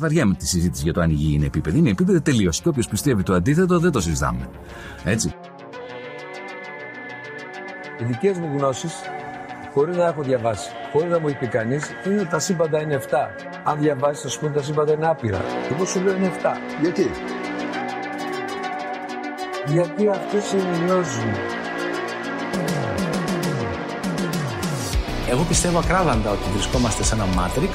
βαριέμαι τη συζήτηση για το αν η γη είναι επίπεδη. Είναι επίπεδη τελείως. Και όποιος πιστεύει το αντίθετο δεν το συζητάμε. Έτσι. Οι δικές μου γνώσεις, χωρίς να έχω διαβάσει, χωρίς να μου είπε κανείς, είναι ότι τα σύμπαντα είναι 7. Αν διαβάσεις, θα σου πούνε τα σύμπαντα είναι άπειρα. Εγώ σου λέω είναι 7. Γιατί; Γιατί αυτέ συνειριώζουν. Εγώ πιστεύω ακράδαντα ότι βρισκόμαστε σε ένα Matrix,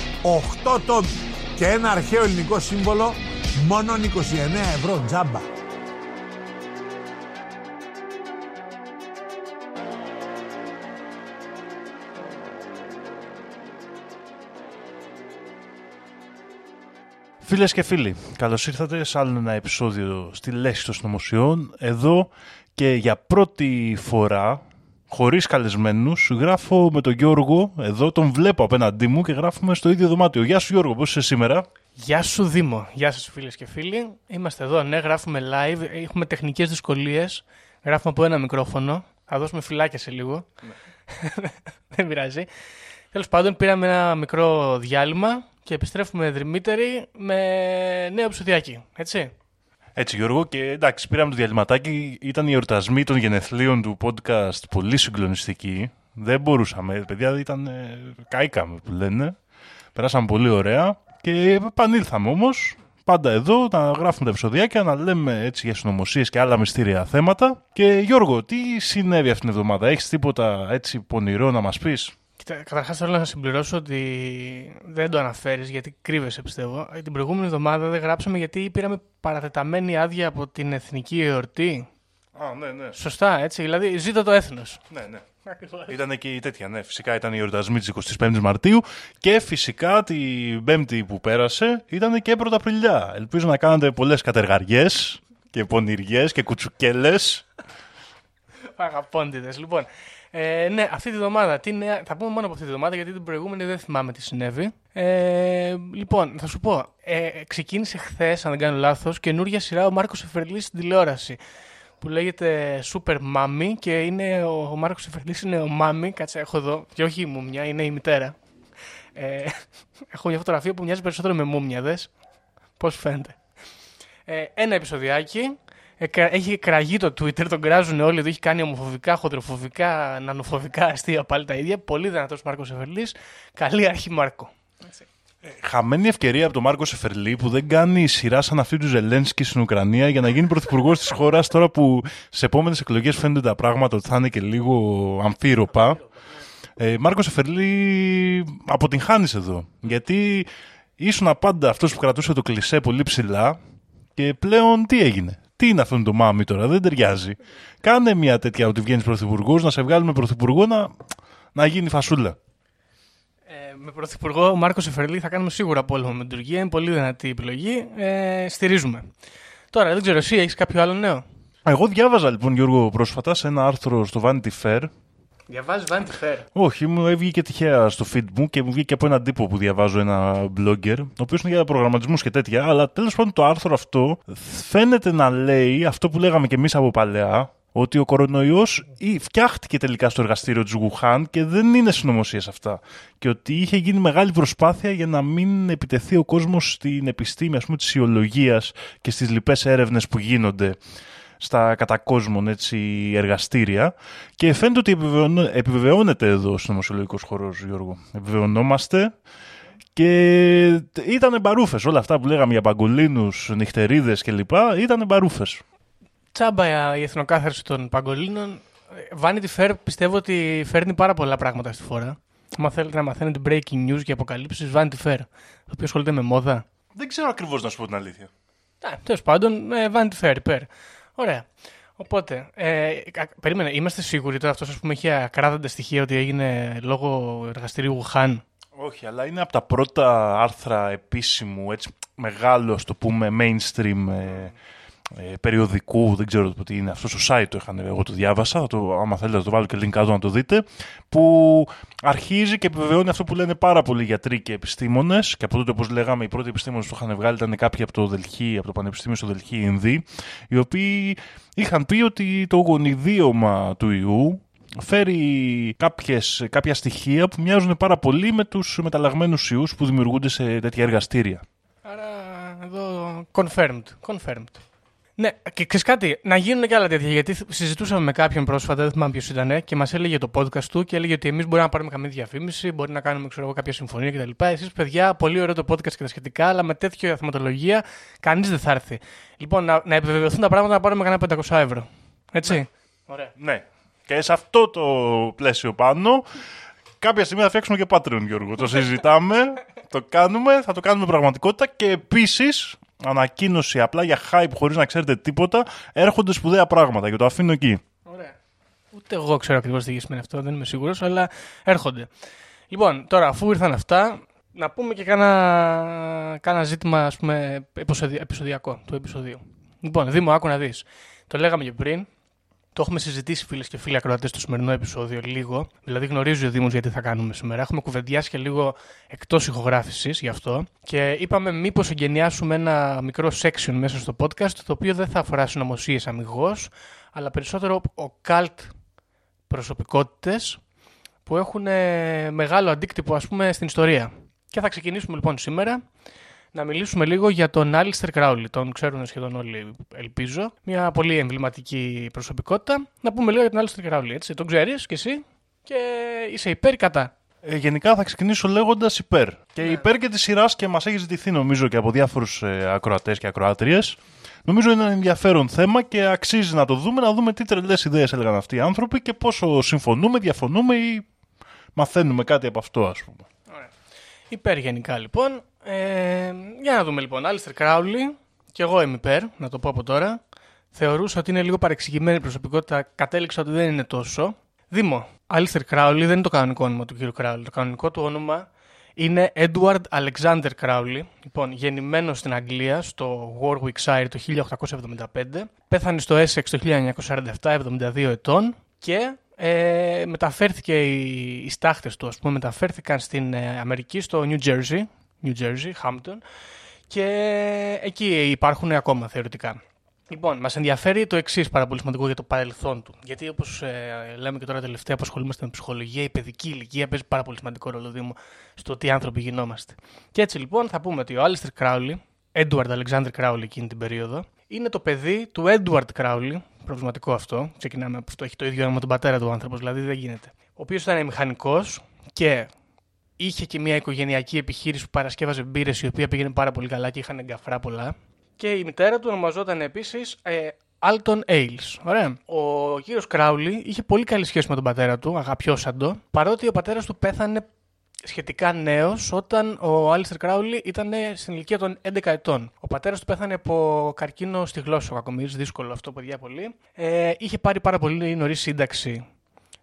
8 τόμοι και ένα αρχαίο ελληνικό σύμβολο μόνο 29 ευρώ τζάμπα Φίλες και φίλοι, καλώς ήρθατε σε άλλο ένα επεισόδιο στη Λέξη των Συνωμοσιών. Εδώ και για πρώτη φορά, χωρίς καλεσμένους, γράφω με τον Γιώργο. Εδώ τον βλέπω απέναντί μου και γράφουμε στο ίδιο δωμάτιο. Γεια σου, Γιώργο, πώς είσαι σήμερα; Γεια σου Δήμο, γεια σας φίλες και φίλοι. Είμαστε εδώ, ναι, γράφουμε live, έχουμε τεχνικές δυσκολίες, γράφουμε από ένα μικρόφωνο, θα δώσουμε φυλάκια σε λίγο, δεν πειράζει. Τέλος πάντων πήραμε ένα μικρό διάλειμμα και επιστρέφουμε δρυμύτεροι με νέο επεισοδιάκι, έτσι. Έτσι, Γιώργο, και εντάξει, πήραμε το διαλυματάκι. Ήταν οι εορτασμοί των γενεθλίων του podcast πολύ συγκλονιστικοί. Δεν μπορούσαμε, παιδιά, ήταν. ε, Καήκαμε που λένε. Περάσαμε πολύ ωραία και επανήλθαμε όμως. Πάντα εδώ να γράφουμε τα επεισοδιάκια, να λέμε έτσι για συνωμοσίες και άλλα μυστήρια θέματα. Και Γιώργο, τι συνέβη αυτήν την εβδομάδα, έχεις τίποτα έτσι πονηρό να μας πεις; Κοίτα, καταρχάς θέλω να συμπληρώσω ότι δεν το αναφέρεις γιατί κρύβεσαι πιστεύω. Ε, Την προηγούμενη εβδομάδα δεν γράψαμε γιατί πήραμε παρατεταμένη άδεια από την εθνική εορτή. Α, ναι, ναι. Σωστά, έτσι, δηλαδή ζήτω το έθνος. ναι, ναι. Ήταν και η τέτοια, ναι. Φυσικά ήταν οι εορτασμοί της 25η Μαρτίου και φυσικά την Πέμπτη που πέρασε ήταν και Πρωταπριλιά. Ελπίζω να κάνατε πολλές κατεργαριές και πονηριές και κουτσουκέλες. Αγαπώντιδες. Λοιπόν, ε, ναι, αυτή τη βδομάδα, τι νέα, θα πούμε μόνο από αυτή τη βδομάδα γιατί την προηγούμενη δεν θυμάμαι τι συνέβη. Ε, λοιπόν, θα σου πω, ε, ξεκίνησε χθες, αν δεν κάνω λάθος, καινούργια σειρά ο Μάρκος Εφερλής στην τηλεόραση. Που λέγεται Super Mommy και είναι ο, ο Μάρκος Εφερλής είναι ο Mommy. Κάτσε, έχω εδώ. Και όχι η μούμια, είναι η μητέρα. Ε, έχω μια φωτογραφία που μοιάζει περισσότερο με μούμια, δε. Πώς φαίνεται. Ε, ένα επεισοδιάκι. Ε, κρα- Έχει κραγεί το Twitter, τον κράζουν όλοι εδώ. Έχει κάνει ομοφοβικά, χοντροφοβικά, νανοφοβικά αστεία πάλι τα ίδια. Πολύ δυνατός Μάρκος Εφερλής. Καλή αρχή, Μάρκο. Χαμένη ευκαιρία από τον Μάρκο Σεφερλί που δεν κάνει σειρά σαν αυτή του Ζελένσκι στην Ουκρανία για να γίνει πρωθυπουργός της χώρας τώρα που σε επόμενες εκλογές φαίνονται τα πράγματα ότι θα είναι και λίγο αμφίροπα. Ε, Μάρκος Σεφερλί αποτυγχάνεις εδώ. Γιατί ήσουν πάντα αυτός που κρατούσε το κλισέ πολύ ψηλά και πλέον τι έγινε; Τι είναι αυτό το μάμι τώρα, δεν ταιριάζει. Κάνε μια τέτοια ότι βγαίνεις πρωθυπουργός, να σε βγάλουμε πρωθυπουργό να, να γίνει φασούλα. Ε, με πρωθυπουργό ο Μάρκος Εφερλή θα κάνουμε σίγουρα πόλεμο με την Τουρκία. Είναι πολύ δυνατή επιλογή. Ε, στηρίζουμε. Τώρα, δεν ξέρω, εσύ έχεις κάποιο άλλο νέο; Εγώ διάβαζα λοιπόν Γιώργο πρόσφατα σε ένα άρθρο στο Vanity Fair. Διαβάζει Vanity Fair. Όχι, μου έβγηκε τυχαία στο feed μου και μου βγήκε από έναν τύπο που διαβάζω ένα blogger, ο οποίος είναι για προγραμματισμούς και τέτοια. Αλλά τέλος πάντων το άρθρο αυτό φαίνεται να λέει αυτό που λέγαμε κι εμείς από παλαιά, ότι ο κορονοϊός ή φτιάχτηκε τελικά στο εργαστήριο του Γουχάν και δεν είναι συνωμοσίες αυτά. Και ότι είχε γίνει μεγάλη προσπάθεια για να μην επιτεθεί ο κόσμος στην επιστήμη, ας πούμε, της ιολογίας και στις λοιπές έρευνες που γίνονται στα κατά κόσμον έτσι, εργαστήρια και φαίνεται ότι επιβεβαιώνε- επιβεβαιώνεται εδώ στο νομοσιολογικός χώρος Γιώργο. Επιβεβαιωνόμαστε και ήταν μπαρούφες όλα αυτά που λέγαμε για παγκολίνους, νυχτερίδες κλπ. Ήταν μπαρούφες. Τσάμπα η εθνοκάθαρση των παγκολίνων. Ε, Vanity Fair πιστεύω ότι φέρνει πάρα πολλά πράγματα στη φορά. Αν θέλετε να μαθαίνετε breaking news και αποκαλύψεις, Vanity Fair. Το οποίος ασχολείται με μόδα. Δεν ξέρω ακριβώς να σου πω την αλήθεια. Τέλος πάντων, ε, Vanity Fair, υπέρ. Ωραία. Οπότε, ε, κα- περίμενε, είμαστε σίγουροι τώρα αυτός που έχει ακράδαντα στοιχεία ότι έγινε λόγω εργαστηρίου Γουχάν. Όχι, αλλά είναι από τα πρώτα άρθρα επίσημου, έτσι μεγάλο, ας το πούμε, mainstream ε, ε, περιοδικού, δεν ξέρω τι είναι αυτό, στο site το είχαν, εγώ το διάβασα, θα το, άμα θέλετε να το βάλω και link κάτω να το δείτε, που αρχίζει και επιβεβαιώνει αυτό που λένε πάρα πολλοί γιατροί και επιστήμονες και από τότε όπως λέγαμε οι πρώτοι επιστήμονες που είχαν βγάλει ήταν κάποιοι από το Δελχή, από το Πανεπιστήμιο στο Δελχή Ινδί, οι οποίοι είχαν πει ότι το γονιδίωμα του ιού φέρει κάποιες, κάποια στοιχεία που μοιάζουν πάρα πολύ με τους μεταλλαγμένους ιούς που δημιουργούνται σε τέτοια εργαστήρια. Άρα εδώ confirmed. confirmed. Ναι, και ξέρεις κάτι, να γίνουν και άλλα τέτοια. Γιατί συζητούσαμε με κάποιον πρόσφατα, δεν θυμάμαι ποιος ήταν, και μας έλεγε το podcast του και έλεγε ότι εμείς μπορούμε να πάρουμε καμία διαφήμιση, μπορεί να κάνουμε ξέρω, κάποια συμφωνία κτλ. Εσείς, παιδιά, πολύ ωραίο το podcast και τα σχετικά, αλλά με τέτοια θεματολογία κανείς δεν θα έρθει. Λοιπόν, να, να επιβεβαιωθούν τα πράγματα να πάρουμε κανένα 500 ευρώ. Έτσι. Ναι. Ωραία. Ναι. Και σε αυτό το πλαίσιο πάνω, κάποια στιγμή θα φτιάξουμε και Patreon, Γιώργο. Το συζητάμε, το κάνουμε, θα το κάνουμε πραγματικότητα και επίσης ανακοίνωση απλά για hype χωρίς να ξέρετε τίποτα, έρχονται σπουδαία πράγματα και το αφήνω εκεί. Ωραία. Ούτε εγώ ξέρω ακριβώς τι σημαίνει αυτό, δεν είμαι σίγουρος, αλλά έρχονται. Λοιπόν, τώρα αφού ήρθαν αυτά, να πούμε και κάνα, κάνα ζήτημα ας πούμε, επεισοδιακό του επεισοδίου. Λοιπόν, Δήμο, άκου να δεις. Το λέγαμε και πριν, το έχουμε συζητήσει φίλες και φίλοι ακροατές στο σημερινό επεισόδιο λίγο. Δηλαδή, γνωρίζει ο Δήμος γιατί θα κάνουμε σήμερα. Έχουμε κουβεντιάσει και λίγο εκτός ηχογράφησης γι' αυτό. Και είπαμε μήπως εγκαινιάσουμε ένα μικρό section μέσα στο podcast, το οποίο δεν θα αφορά συνωμοσίες αμυγός, αλλά περισσότερο ο cult προσωπικότητες που έχουν ε, μεγάλο αντίκτυπο, ας πούμε, στην ιστορία. Και θα ξεκινήσουμε λοιπόν σήμερα να μιλήσουμε λίγο για τον Άλιστερ Κράουλι. Τον ξέρουν σχεδόν όλοι, ελπίζω. Μια πολύ εμβληματική προσωπικότητα. Να πούμε λίγο για τον Άλιστερ Κράουλι. Έτσι. Τον ξέρεις κι εσύ και είσαι υπέρ κατά; Ε, γενικά θα ξεκινήσω λέγοντας υπέρ. Και ναι. υπέρ και της σειράς και μας έχει ζητηθεί νομίζω και από διάφορους ε, ακροατές και ακροάτριες. Νομίζω είναι ένα ενδιαφέρον θέμα και αξίζει να το δούμε, να δούμε τι τρελές ιδέες έλεγαν αυτοί οι άνθρωποι και πόσο συμφωνούμε, διαφωνούμε ή μαθαίνουμε κάτι από αυτό, ας πούμε. Ωραία. Υπέρ γενικά λοιπόν. Ε, για να δούμε λοιπόν. Άλιστερ Κράουλι, και εγώ είμαι υπέρ, να το πω από τώρα. Θεωρούσα ότι είναι λίγο παρεξηγημένη προσωπικότητα. Κατέληξα ότι δεν είναι τόσο. Δήμο. Άλιστερ Κράουλι δεν είναι το κανονικό όνομα του κύριου Κράουλι. Το κανονικό του όνομα είναι Edward Alexander Crowley, λοιπόν, γεννημένος στην Αγγλία, στο Warwickshire το 1875, πέθανε στο Essex το 1947, 72 ετών και ε, μεταφέρθηκε, οι, οι στάχτες του, ας πούμε, μεταφέρθηκαν στην ε, Αμερική, στο New Jersey, New Jersey, Hampton, και εκεί υπάρχουν ακόμα θεωρητικά. Λοιπόν, μας ενδιαφέρει το εξής πάρα πολύ σημαντικό για το παρελθόν του. Γιατί όπως ε, λέμε και τώρα τελευταία που ασχολούμαστε με ψυχολογία, η παιδική ηλικία παίζει πάρα πολύ σημαντικό ρόλο Δήμο στο τι άνθρωποι γινόμαστε. Και έτσι λοιπόν θα πούμε ότι ο Άλιστερ Κράουλι, Edward Alexander Crowley εκείνη την περίοδο, είναι το παιδί του Edward Crowley. Προβληματικό αυτό. Ξεκινάμε από αυτό. Έχει το ίδιο όνομα τον πατέρα του άνθρωπος, δηλαδή δεν γίνεται. Ο οποίος ήταν μηχανικός και είχε και μια οικογενειακή επιχείρηση που παρασκεύαζε μπύρες, η οποία πήγαινε πάρα πολύ καλά και είχαν εγκαφρά πολλά. Και η μητέρα του ονομαζόταν επίσης ε, Alton Ailes. Ωραία. Ο κύριο Κράουλι είχε πολύ καλή σχέση με τον πατέρα του, αγαπιώσαντο, παρότι ο πατέρας του πέθανε σχετικά νέος όταν ο Άλιστερ Κράουλι ήταν στην ηλικία των 11 ετών. Ο πατέρας του πέθανε από καρκίνο στη γλώσσα, κακομοίρης, δύσκολο αυτό, παιδιά πολύ. Ε, είχε πάρει πάρα πολύ νωρίς σύνταξη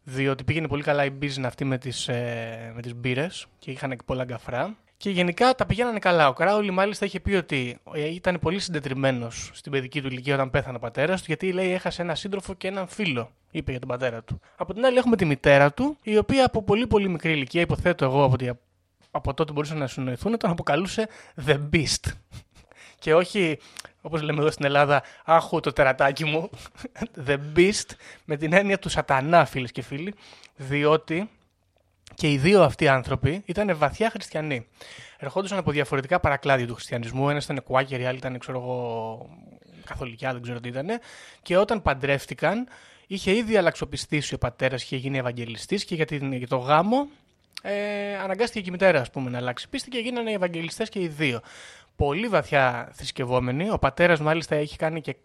διότι πήγαινε πολύ καλά η business αυτή με τις, ε, με τις μπύρες και είχαν πολλά γκαφρά. Και γενικά τα πηγαίνανε καλά. Ο Κράουλι μάλιστα είχε πει ότι ε, ήταν πολύ συντετριμένος στην παιδική του ηλικία όταν πέθανε ο πατέρας του, γιατί λέει έχασε ένα σύντροφο και έναν φίλο, είπε για τον πατέρα του. Από την άλλη έχουμε τη μητέρα του, η οποία από πολύ πολύ μικρή ηλικία, υποθέτω εγώ από, από τότε μπορούσαν να συνοηθούν, τον αποκαλούσε The Beast. Και όχι Όπως λέμε εδώ στην Ελλάδα, Άχου το τερατάκι μου. The Beast, με την έννοια του σατανά, φίλες και φίλοι. Διότι και οι δύο αυτοί άνθρωποι ήταν βαθιά χριστιανοί. Ερχόντουσαν από διαφορετικά παρακλάδια του χριστιανισμού. Ένας ήταν κουάκερ, η άλλη ήταν, ξέρω εγώ, καθολικιά, δεν ξέρω τι ήταν. Και όταν παντρεύτηκαν, είχε ήδη αλλαξοπιστήσει ο πατέρας, είχε γίνει Ευαγγελιστής και για, την, για το γάμο ε, αναγκάστηκε και η μητέρα ας πούμε, να αλλάξει πίστη και γίνανε Ευαγγελιστές και οι δύο πολύ βαθιά θρησκευόμενοι. Ο πατέρας μάλιστα έχει κάνει και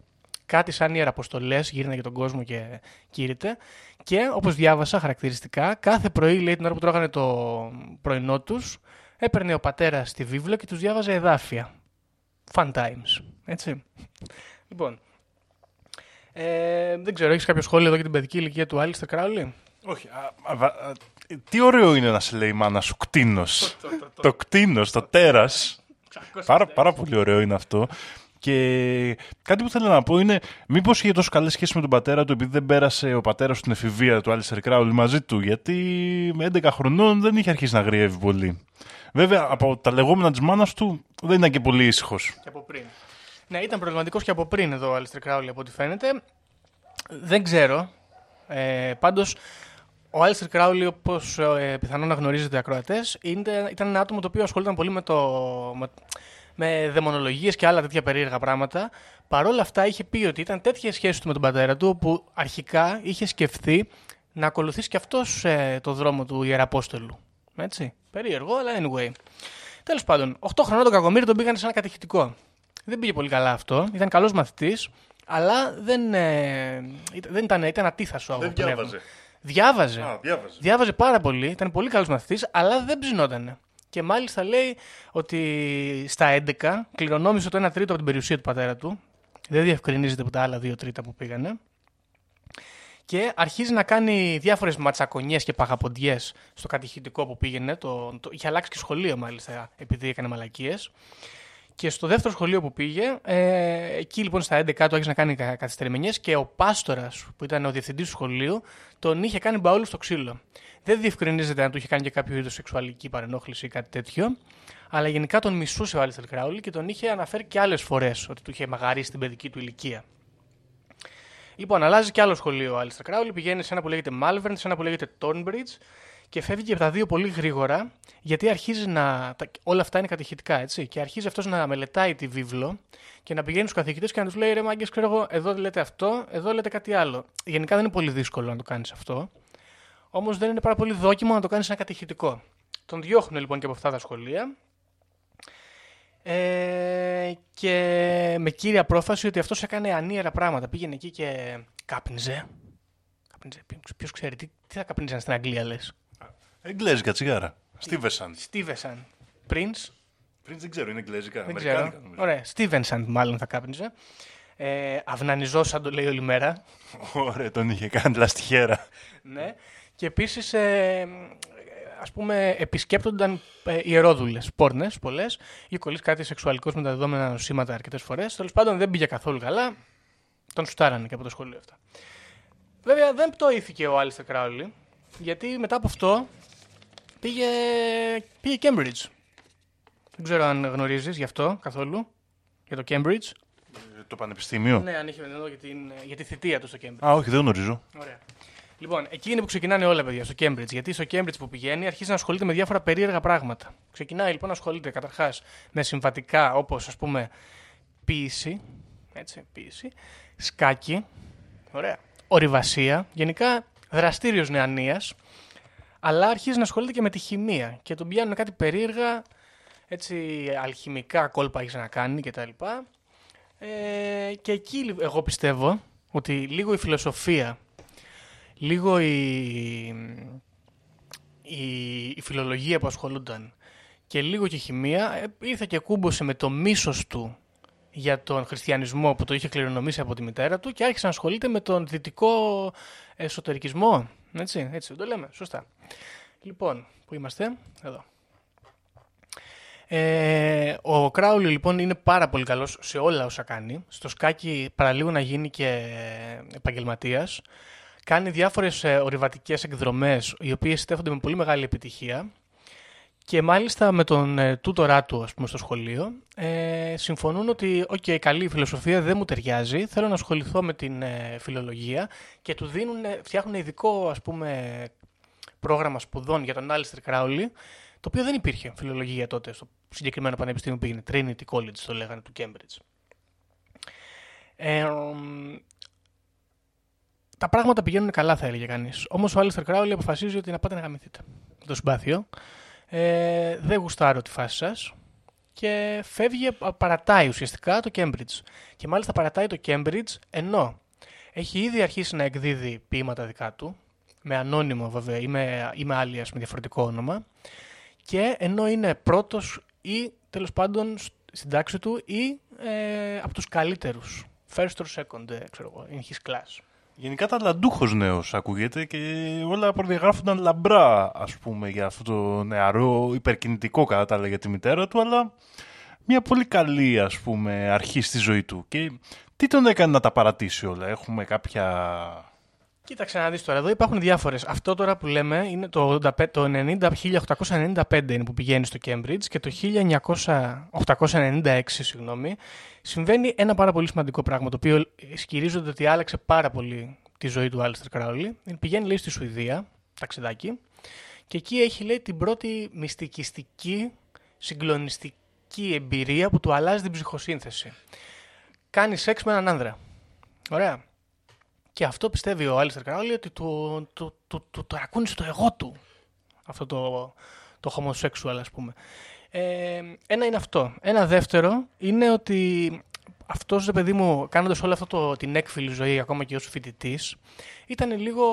κάτι σαν ιεραποστολές, γύρνα για τον κόσμο και κήρυτε. Και όπως διάβασα χαρακτηριστικά, κάθε πρωί, λέει την ώρα που τρώγανε το πρωινό τους, έπαιρνε ο πατέρας τη βίβλο και τους διάβαζε εδάφια. Fun times. Έτσι. Λοιπόν. Ε, δεν ξέρω, έχεις κάποιο σχόλιο εδώ για την παιδική ηλικία του Άλιστερ Κράουλι. Όχι. Α, α, Τι ωραίο είναι να σε λέει η μάνα σου κτίνος. το κτίνος, το τέρας. Πάρα, πάρα πολύ ωραίο είναι αυτό. Και κάτι που θέλω να πω είναι, μήπως είχε τόσο καλέ σχέσει με τον πατέρα του επειδή δεν πέρασε ο πατέρας του την εφηβεία του Άλιστερ Κράουλ μαζί του. Γιατί με 11 χρονών δεν είχε αρχίσει να γριεύει πολύ. Βέβαια, από τα λεγόμενα της μάνας του δεν ήταν και πολύ ήσυχος. Και από πριν. Ναι, ήταν προβληματικός και από πριν εδώ ο Άλιστερ Κράουλ από ό,τι φαίνεται. Δεν ξέρω. Ε, Πάντως, ο Άλιστερ Κράουλι, όπως ε, πιθανόν να γνωρίζετε οι ακροατές, ήταν ένα άτομο το οποίο ασχολούνταν πολύ με, το, με, με δαιμονολογίες και άλλα τέτοια περίεργα πράγματα. Παρ' όλα αυτά, είχε πει ότι ήταν τέτοια σχέση του με τον πατέρα του, που αρχικά είχε σκεφτεί να ακολουθήσει και αυτός ε, το δρόμο του Ιεραπόστολου. Έτσι. Περίεργο, αλλά anyway. Τέλος πάντων, 8 χρονών τον Κακομίρη τον πήγαν σε ένα κατηχητικό. Δεν πήγε πολύ καλά αυτό. Ήταν καλός μαθητής, αλλά δεν, ε, δεν ήταν, ήταν ατίθασο Δεν διάβαζε. Διάβαζε. Α, διάβαζε. Διάβαζε πάρα πολύ, ήταν πολύ καλός μαθητής, αλλά δεν ψινότανε. Και μάλιστα λέει ότι στα 11 κληρονόμησε το 1 τρίτο από την περιουσία του πατέρα του. Δεν διευκρινίζεται από τα άλλα 2 τρίτα που πήγανε. Και αρχίζει να κάνει διάφορες ματσακονιές και παγαποντιές στο κατηχητικό που πήγαινε. Το, το, είχε αλλάξει και σχολείο μάλιστα επειδή έκανε μαλακίες. Και στο δεύτερο σχολείο που πήγε, ε, εκεί λοιπόν στα 11 του άρχισε να κάνει καθυστερημένιες και ο πάστορας που ήταν ο διευθυντής του σχολείου τον είχε κάνει μπαούλους στο ξύλο. Δεν διευκρινίζεται αν του είχε κάνει και κάποιο είδου σεξουαλική παρενόχληση ή κάτι τέτοιο. Αλλά γενικά τον μισούσε ο Άλιστερ Κράουλι και τον είχε αναφέρει και άλλες φορές ότι του είχε μαγαρίσει την παιδική του ηλικία. Λοιπόν, αλλάζει και άλλο σχολείο ο Άλιστερ Κράουλι, πηγαίνει σε ένα που λέγεται Malvern, σε ένα που λέγεται Tonbridge και φεύγει από τα δύο πολύ γρήγορα, γιατί αρχίζει να. Όλα αυτά είναι κατηχητικά, έτσι. Και αρχίζει αυτός να μελετάει τη βίβλο και να πηγαίνει στους καθηγητές και να τους λέει: Ρε, μάγκες, ξέρω εγώ, εδώ λέτε αυτό, εδώ λέτε κάτι άλλο. Γενικά δεν είναι πολύ δύσκολο να το κάνεις αυτό. Όμως δεν είναι πάρα πολύ δόκιμο να το κάνεις ένα κατηχητικό. Τον διώχνουν λοιπόν και από αυτά τα σχολεία. Ε, και με κύρια πρόφαση ότι αυτός έκανε ανίερα πράγματα. Πήγαινε εκεί και κάπνιζε. κάπνιζε. Ποιος ξέρει, τι, τι θα καπνίζαν στην Αγγλία, λες. Εγγλέζικα τσιγάρα. Στίβεσαν. Στίβεσαν. Prince. Πριν δεν ξέρω, είναι εγγλέζικα. Δεν ξέρω. Ωραία. Στίβενσαν μάλλον θα κάπνιζε. Ε, αυνανιζόσαν το λέει όλη μέρα. Ωραία, τον είχε κάνει λαστιχέρα. ναι. Και επίσης, ε, ας πούμε, επισκέπτονταν ε, ιερόδουλες, πόρνες πολλές, ή κολλήσει κάτι σεξουαλικός με τα δεδομένα νοσήματα αρκετές φορές. Τέλος πάντων, δεν πήγε καθόλου καλά. Τον σουτάρανε και από το σχολείο αυτά. Βέβαια, δεν πτωήθηκε ο Άλιστερ Κράουλι, γιατί μετά από αυτό πήγε, πήγε Cambridge. Δεν ξέρω αν γνωρίζεις γι' αυτό καθόλου. Για το Cambridge. Το πανεπιστήμιο; Ναι, αν είχε εδώ για, την, για τη θητεία του στο Cambridge. Α, όχι, δεν γνωρίζω. Ωραία. Λοιπόν, εκεί είναι που ξεκινάνε όλα, παιδιά, στο Cambridge. Γιατί στο Cambridge που πηγαίνει αρχίζει να ασχολείται με διάφορα περίεργα πράγματα. Ξεκινάει λοιπόν να ασχολείται καταρχάς με συμβατικά όπως ας πούμε ποίηση, έτσι, ποίηση, σκάκι, ωραία, ορειβασία, γενικά δραστήριος νεανίας, αλλά αρχίζει να ασχολείται και με τη χημεία και τον πιάνουν κάτι περίεργα, έτσι, αλχημικά κόλπα έχεις να κάνει κτλ. Ε, και εκεί εγώ πιστεύω ότι λίγο η φιλοσοφία λίγο η, η, η φιλολογία που ασχολούνταν και λίγο και η χημεία ε, ήρθε και κούμπωσε με το μίσος του για τον χριστιανισμό που το είχε κληρονομήσει από τη μητέρα του και άρχισε να ασχολείται με τον δυτικό εσωτερικισμό. Έτσι, έτσι το λέμε, σωστά. Λοιπόν, πού είμαστε, εδώ. Ε, ο Κράουλι λοιπόν είναι πάρα πολύ καλός σε όλα όσα κάνει. Στο σκάκι παραλίγο να γίνει και επαγγελματίας. Κάνει διάφορες ε, ορειβατικές εκδρομές οι οποίες στέφονται με πολύ μεγάλη επιτυχία και μάλιστα με τον ε, τούτορά του ας πούμε, στο σχολείο ε, συμφωνούν ότι okay, καλή φιλοσοφία δεν μου ταιριάζει, θέλω να ασχοληθώ με την ε, φιλολογία και του δίνουν, ε, φτιάχνουν ειδικό ας πούμε, πρόγραμμα σπουδών για τον Άλιστερ Κράουλι το οποίο δεν υπήρχε φιλολογία τότε στο συγκεκριμένο πανεπιστήμιο που έγινε, Trinity College το λέγανε του Cambridge. Ε, τα πράγματα πηγαίνουν καλά, θα έλεγε κανείς. Όμως ο Άλιστερ Κράουλι αποφασίζει ότι να πάτε να γαμηθείτε το συμπάθειο. Ε, δεν γουστάρω τη φάση σας και φεύγει, παρατάει ουσιαστικά το Cambridge. Και μάλιστα παρατάει το Cambridge ενώ έχει ήδη αρχίσει να εκδίδει ποίηματα δικά του, με ανώνυμο βέβαια ή με, ή με με διαφορετικό όνομα, και ενώ είναι πρώτος ή τέλος πάντων στην τάξη του ή ε, από τους καλύτερους. First or second, ε, ξέρω εγώ, in his class. Γενικά ταλαντούχος νέος ακούγεται και όλα προδιαγράφονταν λαμπρά ας πούμε για αυτό το νεαρό υπερκινητικό κατά τα άλλα για τη μητέρα του αλλά μια πολύ καλή ας πούμε αρχή στη ζωή του και τι τον έκανε να τα παρατήσει όλα; Έχουμε κάποια Κοίταξε να δεις τώρα, εδώ υπάρχουν διάφορες. Αυτό τώρα που λέμε είναι το, 85 το 90, 1895 είναι που πηγαίνει στο Cambridge και το 1896 συγγνώμη, συμβαίνει ένα πάρα πολύ σημαντικό πράγμα το οποίο ισχυρίζονται ότι άλλαξε πάρα πολύ τη ζωή του Άλιστερ Κράουλι. Πηγαίνει λέει στη Σουηδία, ταξιδάκι, και εκεί έχει λέει την πρώτη μυστικιστική, συγκλονιστική εμπειρία που του αλλάζει την ψυχοσύνθεση. Κάνεις σεξ με έναν άνδρα. Ωραία. Και αυτό πιστεύει ο Άλιστερ Κράουλι ότι το, το, το, το, το ρακούνι στο εγώ του. Αυτό το, το homosexual ας πούμε. Ε, ένα είναι αυτό. Ένα δεύτερο είναι ότι αυτός, ρε παιδί μου, κάνοντας όλο αυτό το, την έκφυλη ζωή, ακόμα και ως φοιτητής, ήταν λίγο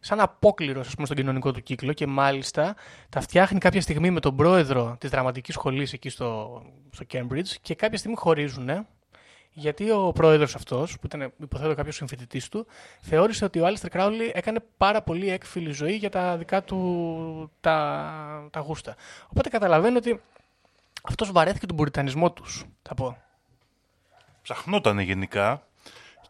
σαν απόκληρος στον κοινωνικό του κύκλο και μάλιστα τα φτιάχνει κάποια στιγμή με τον πρόεδρο της δραματικής σχολής εκεί στο, στο Cambridge και κάποια στιγμή χωρίζουν γιατί ο πρόεδρος αυτός, που ήταν υποθέτω κάποιος συμφοιτητής του, θεώρησε ότι ο Άλιστερ Κράουλι έκανε πάρα πολύ έκφυλη ζωή για τα δικά του τα, τα γούστα. Οπότε καταλαβαίνω ότι αυτός βαρέθηκε τον πουριτανισμό τους, θα πω. Ψαχνόταν γενικά.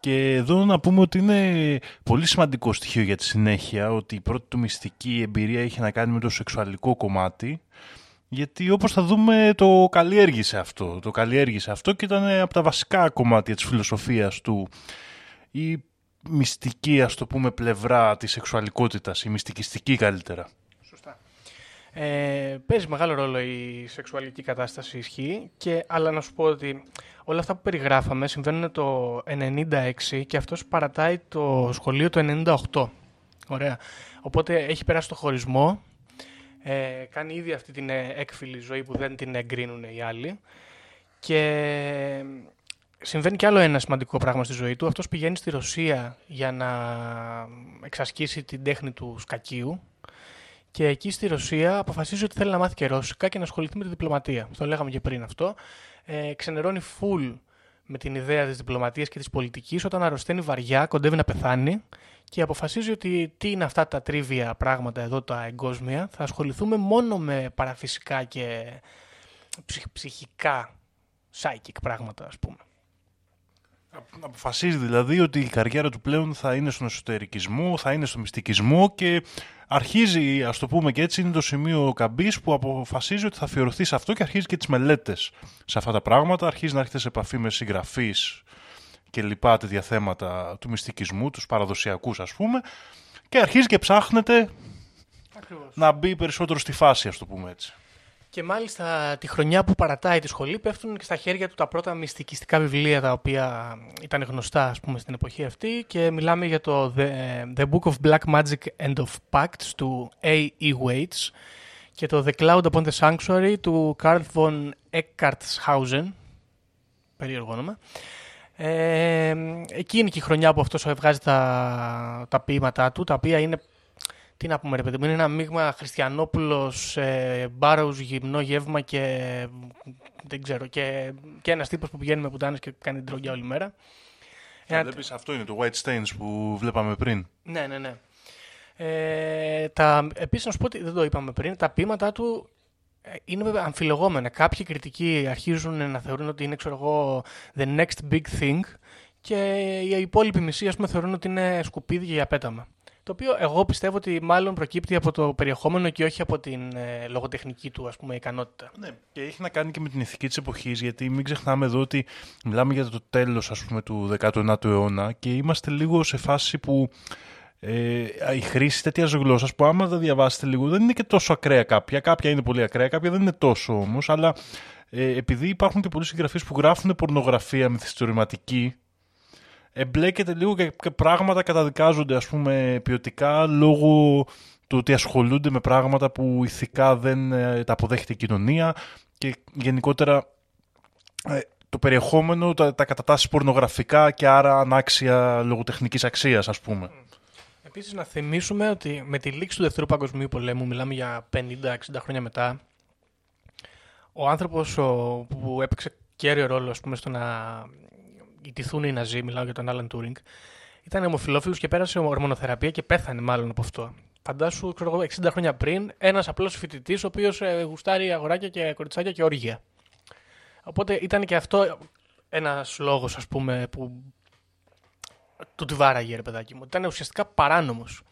Και εδώ να πούμε ότι είναι πολύ σημαντικό στοιχείο για τη συνέχεια ότι η πρώτη του μυστική εμπειρία είχε να κάνει με το σεξουαλικό κομμάτι γιατί όπως θα δούμε το καλλιέργησε αυτό. Το καλλιέργησε αυτό και ήταν από τα βασικά κομμάτια της φιλοσοφίας του. Η μυστική, ας το πούμε, πλευρά της σεξουαλικότητας, η μυστικιστική καλύτερα. Σωστά. Ε, παίζει μεγάλο ρόλο η σεξουαλική κατάσταση ισχύει, και, αλλά να σου πω ότι όλα αυτά που περιγράφαμε συμβαίνουν το 96 και αυτός παρατάει το σχολείο το 98. Ωραία. Οπότε έχει περάσει το χωρισμό ε, κάνει ήδη αυτή την ε, έκφυλη ζωή που δεν την εγκρίνουν οι άλλοι. Και συμβαίνει κι άλλο ένα σημαντικό πράγμα στη ζωή του. Αυτός πηγαίνει στη Ρωσία για να εξασκήσει την τέχνη του σκακίου. Και εκεί στη Ρωσία αποφασίζει ότι θέλει να μάθει και ρώσικα και να ασχοληθεί με τη διπλωματία. Το λέγαμε και πριν αυτό. Ε, ξενερώνει full με την ιδέα της διπλωματίας και της πολιτικής όταν αρρωσταίνει βαριά, κοντεύει να πεθάνει και αποφασίζει ότι τι είναι αυτά τα τρίβια πράγματα εδώ τα εγκόσμια. Θα ασχοληθούμε μόνο με παραφυσικά και ψυχικά psychic πράγματα ας πούμε. Αποφασίζει δηλαδή ότι η καριέρα του πλέον θα είναι στον εσωτερικισμό, θα είναι στο μυστικισμό και αρχίζει, ας το πούμε και έτσι, είναι το σημείο καμπής που αποφασίζει ότι θα αφιερωθεί σε αυτό και αρχίζει και τις μελέτες σε αυτά τα πράγματα, αρχίζει να έρχεται σε επαφή με συγγραφείς και λοιπά τέτοια θέματα του μυστικισμού, τους παραδοσιακούς ας πούμε και αρχίζει και ψάχνεται να μπει περισσότερο στη φάση ας το πούμε έτσι. Και μάλιστα τη χρονιά που παρατάει τη σχολή πέφτουν και στα χέρια του τα πρώτα μυστικιστικά βιβλία τα οποία ήταν γνωστά ας πούμε στην εποχή αυτή και μιλάμε για το The, The Book of Black Magic and of Pacts του A. E. Waits και το The Cloud Upon the Sanctuary του Carl von Eckartshausen περίεργο όνομα ε, εκεί είναι και η χρονιά που αυτός βγάζει τα, τα ποίηματά του, τα οποία είναι, τι να πούμε ρε παιδί είναι ένα μείγμα Χριστιανόπουλος, ε, Μπάροους, γυμνό γεύμα και δεν ξέρω, και, και ένας τύπος που πηγαίνει με πουτάνες και κάνει την όλη μέρα. Ένα... Βλέπεις, αυτό είναι το White Stains που βλέπαμε πριν. Ναι, ναι, ναι. Ε, τα, επίσης να σου πω ότι δεν το είπαμε πριν, τα ποίηματά του είναι αμφιλογόμενα. Κάποιοι κριτικοί αρχίζουν να θεωρούν ότι είναι, ξέρω εγώ, the next big thing και οι υπόλοιποι μισοί, ας πούμε, θεωρούν ότι είναι σκουπίδι για πέταμα. Το οποίο εγώ πιστεύω ότι μάλλον προκύπτει από το περιεχόμενο και όχι από την ε, λογοτεχνική του ας πούμε, ικανότητα. Ναι, και έχει να κάνει και με την ηθική της εποχής, γιατί μην ξεχνάμε εδώ ότι μιλάμε για το τέλος ας πούμε, του 19ου αιώνα και είμαστε λίγο σε φάση που ε, η χρήση τέτοιας γλώσσας που άμα τα διαβάσετε λίγο δεν είναι και τόσο ακραία κάποια. Κάποια είναι πολύ ακραία, κάποια δεν είναι τόσο όμως. Αλλά ε, επειδή υπάρχουν και πολλοί συγγραφείς που γράφουν πορνογραφία μυθιστορηματική, εμπλέκεται λίγο και, και πράγματα καταδικάζονται ας πούμε ποιοτικά λόγω του ότι ασχολούνται με πράγματα που ηθικά δεν ε, τα αποδέχεται η κοινωνία και γενικότερα ε, το περιεχόμενο τα, τα κατατάσσεις πορνογραφικά και άρα ανάξια λογοτεχνικής αξίας ας πούμε. Επίσης, να θυμίσουμε ότι με τη λήξη του Δευτέρου Παγκοσμίου Πολέμου, μιλάμε για 50-60 χρόνια μετά, ο άνθρωπος που έπαιξε κέριο ρόλο ας πούμε, στο να ιτηθούν οι Ναζί, μιλάω για τον Άλαν Τούρινγκ, ήταν ομοφυλόφιλος και πέρασε ορμονοθεραπεία και πέθανε μάλλον από αυτό. Φαντάσου, ξέρω εγώ, 60 χρόνια πριν, ένας απλός φοιτητής, ο οποίος ε, γουστάρει αγοράκια και κοριτσάκια και όργια. Οπότε ήταν και αυτό ένας λόγος, ας πούμε, που του τη βάραγε, ρε παιδάκι μου. Ήταν ουσιαστικά παράνομος.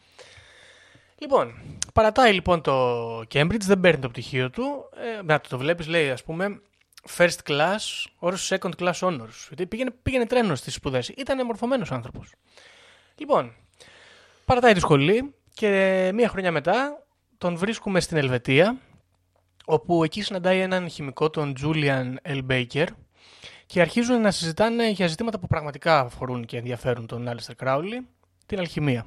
Λοιπόν, παρατάει λοιπόν το Cambridge, δεν παίρνει το πτυχίο του. Ε, να το, το βλέπεις, λέει, ας πούμε, first class or second class honors. Γιατί πήγαινε, πήγαινε τρένος στις σπουδές. Ήταν μορφωμένος άνθρωπος. Λοιπόν, παρατάει τη σχολή και μία χρονιά μετά τον βρίσκουμε στην Ελβετία, όπου εκεί συναντάει έναν χημικό, τον Julian L. Baker, και αρχίζουν να συζητάνε για ζητήματα που πραγματικά αφορούν και ενδιαφέρουν τον Alistair Crowley, την αλχημία.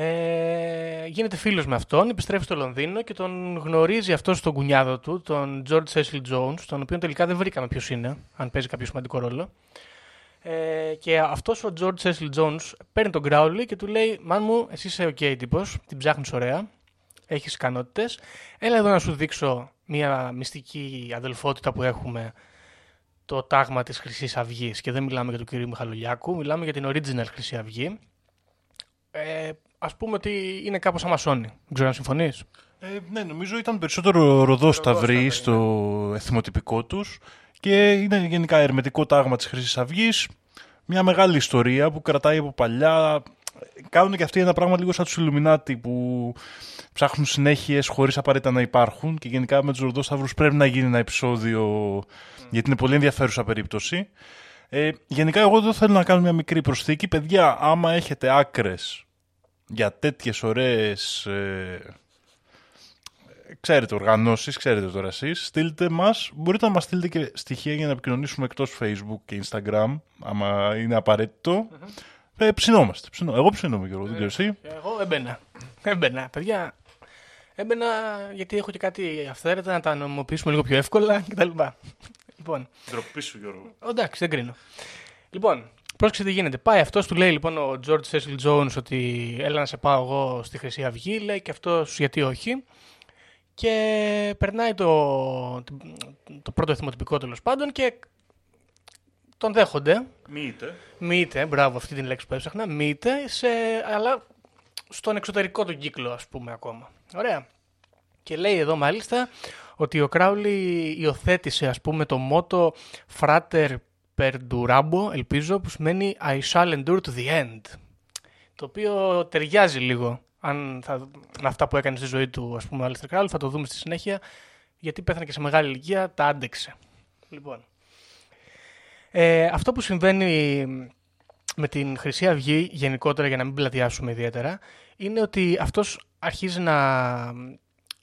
Ε, γίνεται φίλος με αυτόν, επιστρέφει στο Λονδίνο και τον γνωρίζει αυτό στον κουνιάδο του, τον George Cecil Jones, τον οποίο τελικά δεν βρήκαμε ποιος είναι, αν παίζει κάποιο σημαντικό ρόλο. Ε, και αυτός ο George Cecil Jones παίρνει τον Crowley και του λέει: Man μου, εσύ είσαι OK okay, τύπος, την ψάχνεις ωραία, έχεις ικανότητες. Έλα εδώ να σου δείξω μια μυστική αδελφότητα που έχουμε το τάγμα της Χρυσής Αυγής. Και δεν μιλάμε για τον κύριο Μιχαλολιάκου, μιλάμε για την original Χρυσή Αυγή. Ε, ας πούμε ότι είναι κάπως α μασόνοι. Δεν ξέρω αν συμφωνείς. Ε, ναι, νομίζω ήταν περισσότερο ροδό σταυροι ναι. στο εθιμοτυπικό τους και είναι γενικά ερμετικό τάγμα της χρυσής αυγής. Μια μεγάλη ιστορία που κρατάει από παλιά. Κάνουν και αυτοί ένα πράγμα λίγο σαν τους Ιλουμινάτι που ψάχνουν συνέχειες χωρίς απαραίτητα να υπάρχουν και γενικά με τους ροδόσταυρους πρέπει να γίνει ένα επεισόδιο γιατί είναι πολύ ενδιαφέρουσα περίπτωση. Ε, γενικά εγώ εδώ θέλω να κάνω μια μικρή προσθήκη. Παιδιά, άμα έχετε άκρες για τέτοιες ωραίες ε, ξέρετε οργανώσεις, ξέρετε τώρα εσείς, στείλτε μας, μπορείτε να μας στείλετε και στοιχεία για να επικοινωνήσουμε εκτός Facebook και Instagram, άμα είναι απαραίτητο. Ε, ψινόμαστε. Ψινό. Εγώ ψινόμαι Γιώργο, δεν ξέρω εσύ. Εγώ έμπαινα. Έμπαινα, παιδιά. Έμπαινα γιατί έχω και κάτι αυθαίρετα να τα νομιμοποιήσουμε λίγο πιο εύκολα κτλ. Λοιπόν, Ντροπή σου Γιώργο. εντάξει, δεν κρίνω. Λοιπόν, πρόσεξε τι γίνεται. Πάει αυτός, του λέει λοιπόν ο George Cecil Jones ότι έλα να σε πάω εγώ στη Χρυσή Αυγή. Λέει και αυτός γιατί όχι. Και περνάει το, το πρώτο εθιμοτυπικό τέλος πάντων και τον δέχονται. Μήτε. Μήτε, μπράβο αυτή την λέξη που έψαχνα. Μήτε, σε, αλλά στον εξωτερικό του κύκλο, ας πούμε, ακόμα. Ωραία. Και λέει εδώ μάλιστα ότι ο Κράουλι υιοθέτησε, ας πούμε, το μότο Frater Perdurabo, ελπίζω, που σημαίνει I shall endure to the end. Το οποίο ταιριάζει λίγο αν θα, με αυτά που έκανε στη ζωή του, ας πούμε, ο Άλιστερ Κράουλι. Θα το δούμε στη συνέχεια, γιατί πέθανε και σε μεγάλη ηλικία, τα άντεξε. Λοιπόν, ε, αυτό που συμβαίνει με την Χρυσή Αυγή γενικότερα για να μην πλατιάσουμε ιδιαίτερα είναι ότι αυτός αρχίζει να,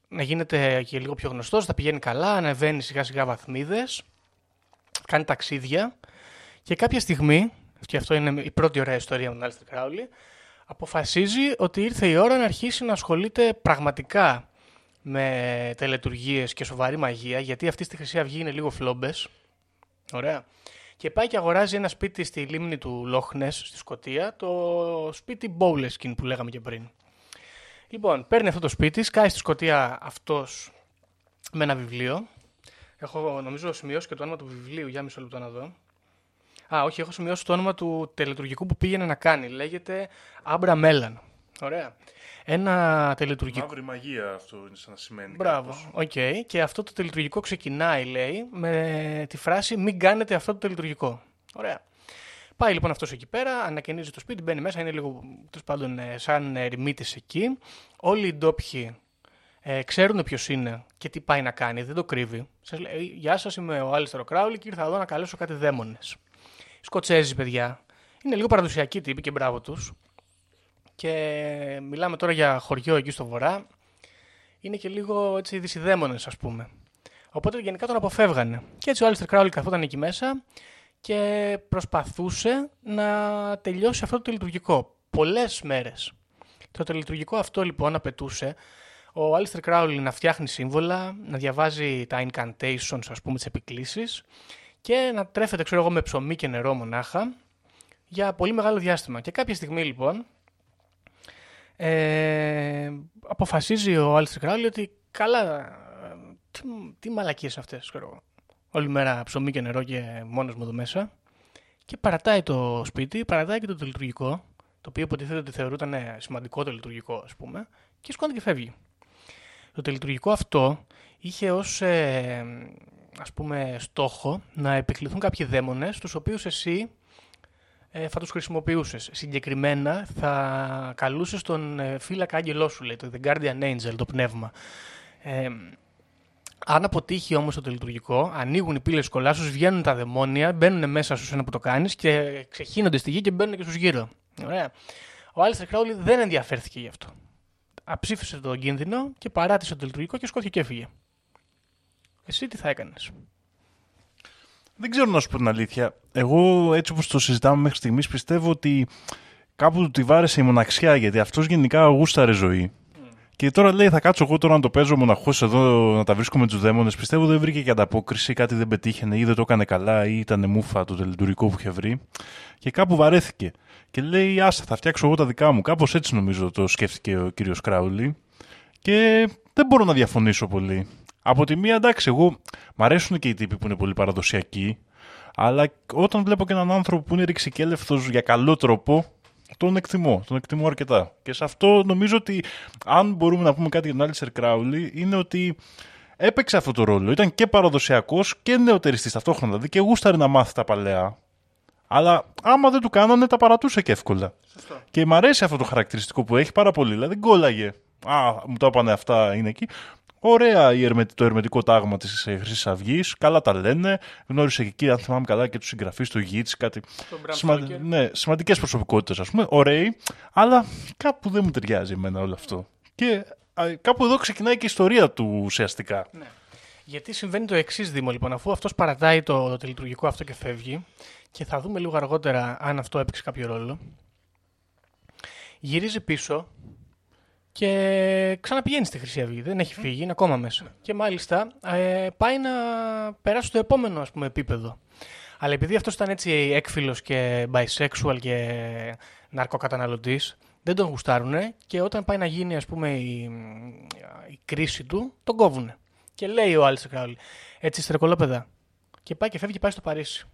να γίνεται και λίγο πιο γνωστός, θα πηγαίνει καλά, ανεβαίνει σιγά σιγά βαθμίδες, κάνει ταξίδια και κάποια στιγμή, και αυτό είναι η πρώτη ωραία ιστορία με τον Άλιστερ Κράουλι, αποφασίζει ότι ήρθε η ώρα να αρχίσει να ασχολείται πραγματικά με τελετουργίες και σοβαρή μαγεία, γιατί αυτή στη Χρυσή Αυγή είναι λίγο φλόμπες. Ωραία. Και πάει και αγοράζει ένα σπίτι στη λίμνη του Λόχνες, στη Σκωτία, το σπίτι Bowleskin που λέγαμε και πριν. Λοιπόν, παίρνει αυτό το σπίτι, σκάει στη Σκωτία αυτός με ένα βιβλίο. Έχω νομίζω σημειώσει και το όνομα του βιβλίου, για μισό λεπτό να δω. Α, όχι, έχω σημειώσει το όνομα του τελετουργικού που πήγαινε να κάνει. Λέγεται Abramelin. Ωραία. Ένα τελετουργικό. Μαύρη μαγεία αυτό είναι σαν να σημαίνει. Μπράβο. κάπως. Οκ. Και αυτό το τελετουργικό ξεκινάει, λέει, με τη φράση Μην κάνετε αυτό το τελετουργικό. Ωραία. Πάει λοιπόν αυτός εκεί πέρα, ανακαινίζει το σπίτι, μπαίνει μέσα, είναι λίγο τέλος πάντων ε, σαν ερημίτης εκεί. Όλοι οι ντόπιοι ε, ξέρουν ποιος είναι και τι πάει να κάνει, δεν το κρύβει. Σας λέει, Γεια σας, είμαι ο Aleister Crowley και ήρθα εδώ να καλέσω κάτι δαίμονες. Σκοτσέζοι, παιδιά. Είναι λίγο παραδοσιακοί τύποι και μπράβο τους. Και μιλάμε τώρα για χωριό εκεί στο βορρά. Είναι και λίγο έτσι δυσιδαίμονες ας πούμε. Οπότε γενικά τον αποφεύγανε. Και έτσι ο Άλιστερ Κράουλι καθόταν εκεί μέσα και προσπαθούσε να τελειώσει αυτό το τελετουργικό. Πολλές μέρες. Το τελετουργικό αυτό λοιπόν απαιτούσε ο Άλιστερ Κράουλι να φτιάχνει σύμβολα, να διαβάζει τα incantations ας πούμε τις επικλήσεις και να τρέφεται ξέρω εγώ με ψωμί και νερό μονάχα για πολύ μεγάλο διάστημα. Και κάποια στιγμή λοιπόν ε, αποφασίζει ο Άλιστερ Κράουλι ότι καλά, ε, τι, τι μαλακίες αυτές, ξέρω εγώ. Όλη μέρα ψωμί και νερό και μόνος μου εδώ μέσα. και παρατάει το σπίτι, παρατάει και το τελειτουργικό, το οποίο υποτίθεται ότι θεωρούταν ε, σημαντικό το λειτουργικό, ας πούμε, και σκόνται και φεύγει. Το τελειτουργικό αυτό είχε ως ε, ας πούμε στόχο να επικληθούν κάποιοι δαίμονες τους οποίους εσύ ε, θα τους χρησιμοποιούσες. Συγκεκριμένα θα καλούσες τον ε, φύλακα άγγελό σου, λέει, το The Guardian Angel, το πνεύμα. Ε, αν αποτύχει όμως το τελειτουργικό, ανοίγουν οι πύλες τη κολάσου, βγαίνουν τα δαιμόνια, μπαίνουν μέσα σου ένα που το κάνεις και ξεχύνονται στη γη και μπαίνουν και στους γύρω. Ωραία. Ο Άλιστερ Κράουλι δεν ενδιαφέρθηκε γι' αυτό. Αψήφισε τον κίνδυνο και παράτησε το τελειτουργικό και σκόθηκε και έφυγε. Εσύ τι θα έκανες; Δεν ξέρω να σου πω την αλήθεια. Εγώ έτσι όπως το συζητάμε μέχρι στιγμής πιστεύω ότι κάπου του τη βάρεσε η μοναξιά γιατί αυτός γενικά γούσταρε ζωή. Και τώρα λέει θα κάτσω εγώ τώρα να το παίζω μοναχός εδώ να τα βρίσκω με τους δαίμονες. Πιστεύω δεν βρήκε και ανταπόκριση, κάτι δεν πετύχαινε ή δεν το έκανε καλά ή ήταν μούφα το τελειτουργικό που είχε βρει. Και κάπου βαρέθηκε. Και λέει, Άσα, θα φτιάξω εγώ τα δικά μου. Κάπως έτσι νομίζω το σκέφτηκε ο κύριος Κράουλι. Και δεν μπορώ να διαφωνήσω πολύ. Από τη μία, εντάξει, εγώ μ' αρέσουν και οι τύποι που είναι πολύ παραδοσιακοί. Αλλά όταν βλέπω και έναν άνθρωπο που είναι ρηξικέλευθο για καλό τρόπο, τον εκτιμώ. Τον εκτιμώ αρκετά. Και σε αυτό νομίζω ότι αν μπορούμε να πούμε κάτι για τον Άλισερ Κράουλι, είναι ότι έπαιξε αυτό το ρόλο. Ήταν και παραδοσιακός και νεοτεριστής ταυτόχρονα. Δηλαδή και γούσταρε να μάθει τα παλαιά. Αλλά άμα δεν του κάνανε, τα παρατούσε και εύκολα. Σωστό. Και μου αρέσει αυτό το χαρακτηριστικό που έχει πάρα πολύ. Δηλαδή, γκόλαγε. Α, μου το είπανε αυτά, είναι εκεί. Ωραία το ερμετικό τάγμα της Χρυσής Αυγής. Καλά τα λένε. Γνώρισε και εκεί, αν θυμάμαι καλά, και τους συγγραφείς του Γίτς. Κάτι. Σημα... Ναι, σημαντικές προσωπικότητες, ας πούμε. Ωραίοι. Αλλά κάπου δεν μου ταιριάζει εμένα όλο αυτό. Και κάπου εδώ ξεκινάει και η ιστορία του ουσιαστικά. Ναι. Γιατί συμβαίνει το εξής Δήμο, λοιπόν, αφού αυτός παρατάει το, το τελειτουργικό αυτό και φεύγει, και θα δούμε λίγο αργότερα αν αυτό έπαιξε κάποιο ρόλο. Γυρίζει πίσω και ξαναπηγαίνει στη Χρυσή Αυγή. Δεν έχει φύγει, είναι ακόμα μέσα. Και μάλιστα ε, πάει να περάσει στο επόμενο ας πούμε, επίπεδο. Αλλά επειδή αυτός ήταν έτσι έκφυλος και bisexual και ναρκοκαταναλωτής, δεν τον γουστάρουν και όταν πάει να γίνει ας πούμε, η, η κρίση του, τον κόβουν. Και λέει ο Άλισερ Κράουλι, έτσι στερεκολόπεδα. Και πάει και φεύγει, πάει στο Παρίσι.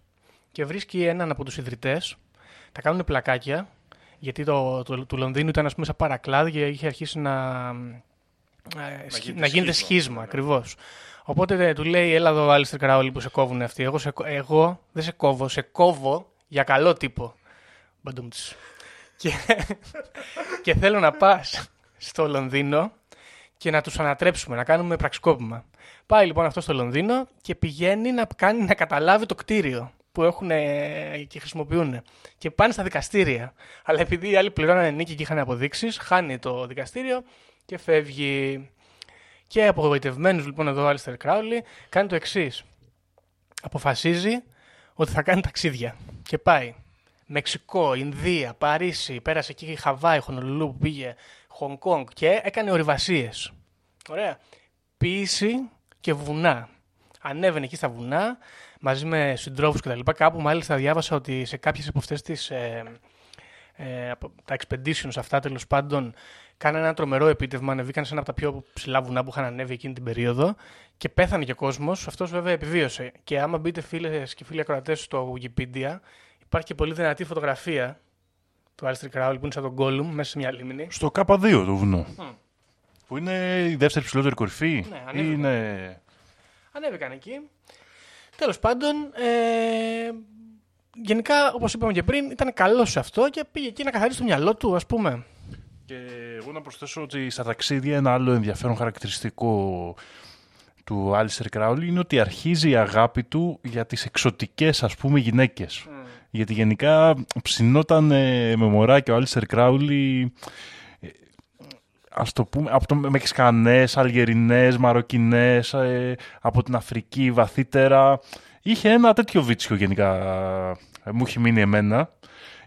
Και βρίσκει έναν από τους ιδρυτές, τα κάνουν πλακάκια γιατί το, το, του Λονδίνου ήταν ας πούμε σαν παρακλάδι και είχε αρχίσει να, να, γίνεται, να γίνεται σχίσμα, ακριβώς. Οπότε του λέει, έλα εδώ Άλιστερ Κράουλι που σε κόβουν αυτοί. Εγώ, σε, εγώ δεν σε κόβω, σε κόβω για καλό τύπο. Και, και θέλω να πας στο Λονδίνο και να τους ανατρέψουμε, να κάνουμε πραξικόπημα. Πάει λοιπόν αυτό στο Λονδίνο και πηγαίνει να, κάνει, να καταλάβει το κτίριο που έχουν και χρησιμοποιούν. Και πάνε στα δικαστήρια. Αλλά επειδή οι άλλοι πληρώνανε νίκη και είχαν αποδείξεις, χάνει το δικαστήριο και φεύγει. Και απογοητευμένος λοιπόν εδώ ο Άλιστερ Κράουλι κάνει το εξής. Αποφασίζει ότι θα κάνει ταξίδια. Και πάει. Μεξικό, Ινδία, Παρίσι, πέρασε εκεί Χαβάη, Χονολουλού που πήγε, Χονγκ Κονγκ και έκανε ορειβασίες. Ωραία. Ποίηση και βουνά. Ανέβαινε εκεί στα βουνά, μαζί με συντρόφους κτλ. Κάπου μάλιστα διάβασα ότι σε κάποιες από αυτές τις. Ε, ε, τα expeditions αυτά τέλος πάντων κάνανε ένα τρομερό επίτευγμα. Ανεβήκαν σε ένα από τα πιο ψηλά βουνά που είχαν ανέβει εκείνη την περίοδο και πέθανε και ο κόσμος. Αυτός βέβαια επιβίωσε. Και άμα μπείτε φίλες και φίλοι ακροατές στο Wikipedia, υπάρχει και πολύ δυνατή φωτογραφία του Άλστρι Κράουλ που είναι σαν τον Gollum μέσα σε μια λίμνη. Στο K2 το βουνό. Mm. Που είναι η δεύτερη ψηλότερη κορυφή. Ναι, ανέβηκαν. Είναι... Ανέβηκαν εκεί. Τέλος πάντων, ε, γενικά, όπως είπαμε και πριν, ήταν καλό σε αυτό και πήγε εκεί να καθαρίσει το μυαλό του, ας πούμε. Και εγώ να προσθέσω ότι στα ταξίδια ένα άλλο ενδιαφέρον χαρακτηριστικό του Άλιστερ Κράουλι είναι ότι αρχίζει η αγάπη του για τις εξωτικές ας πούμε γυναίκες. Mm. Γιατί γενικά ψινόταν με μωράκι ο Άλιστερ Κράουλι ε, ας το πούμε, από το Μεξικανές, Αλγερινές, Μαροκινές, ε, από την Αφρική βαθύτερα. Είχε ένα τέτοιο βίτσιο γενικά, ε, μου έχει μείνει εμένα.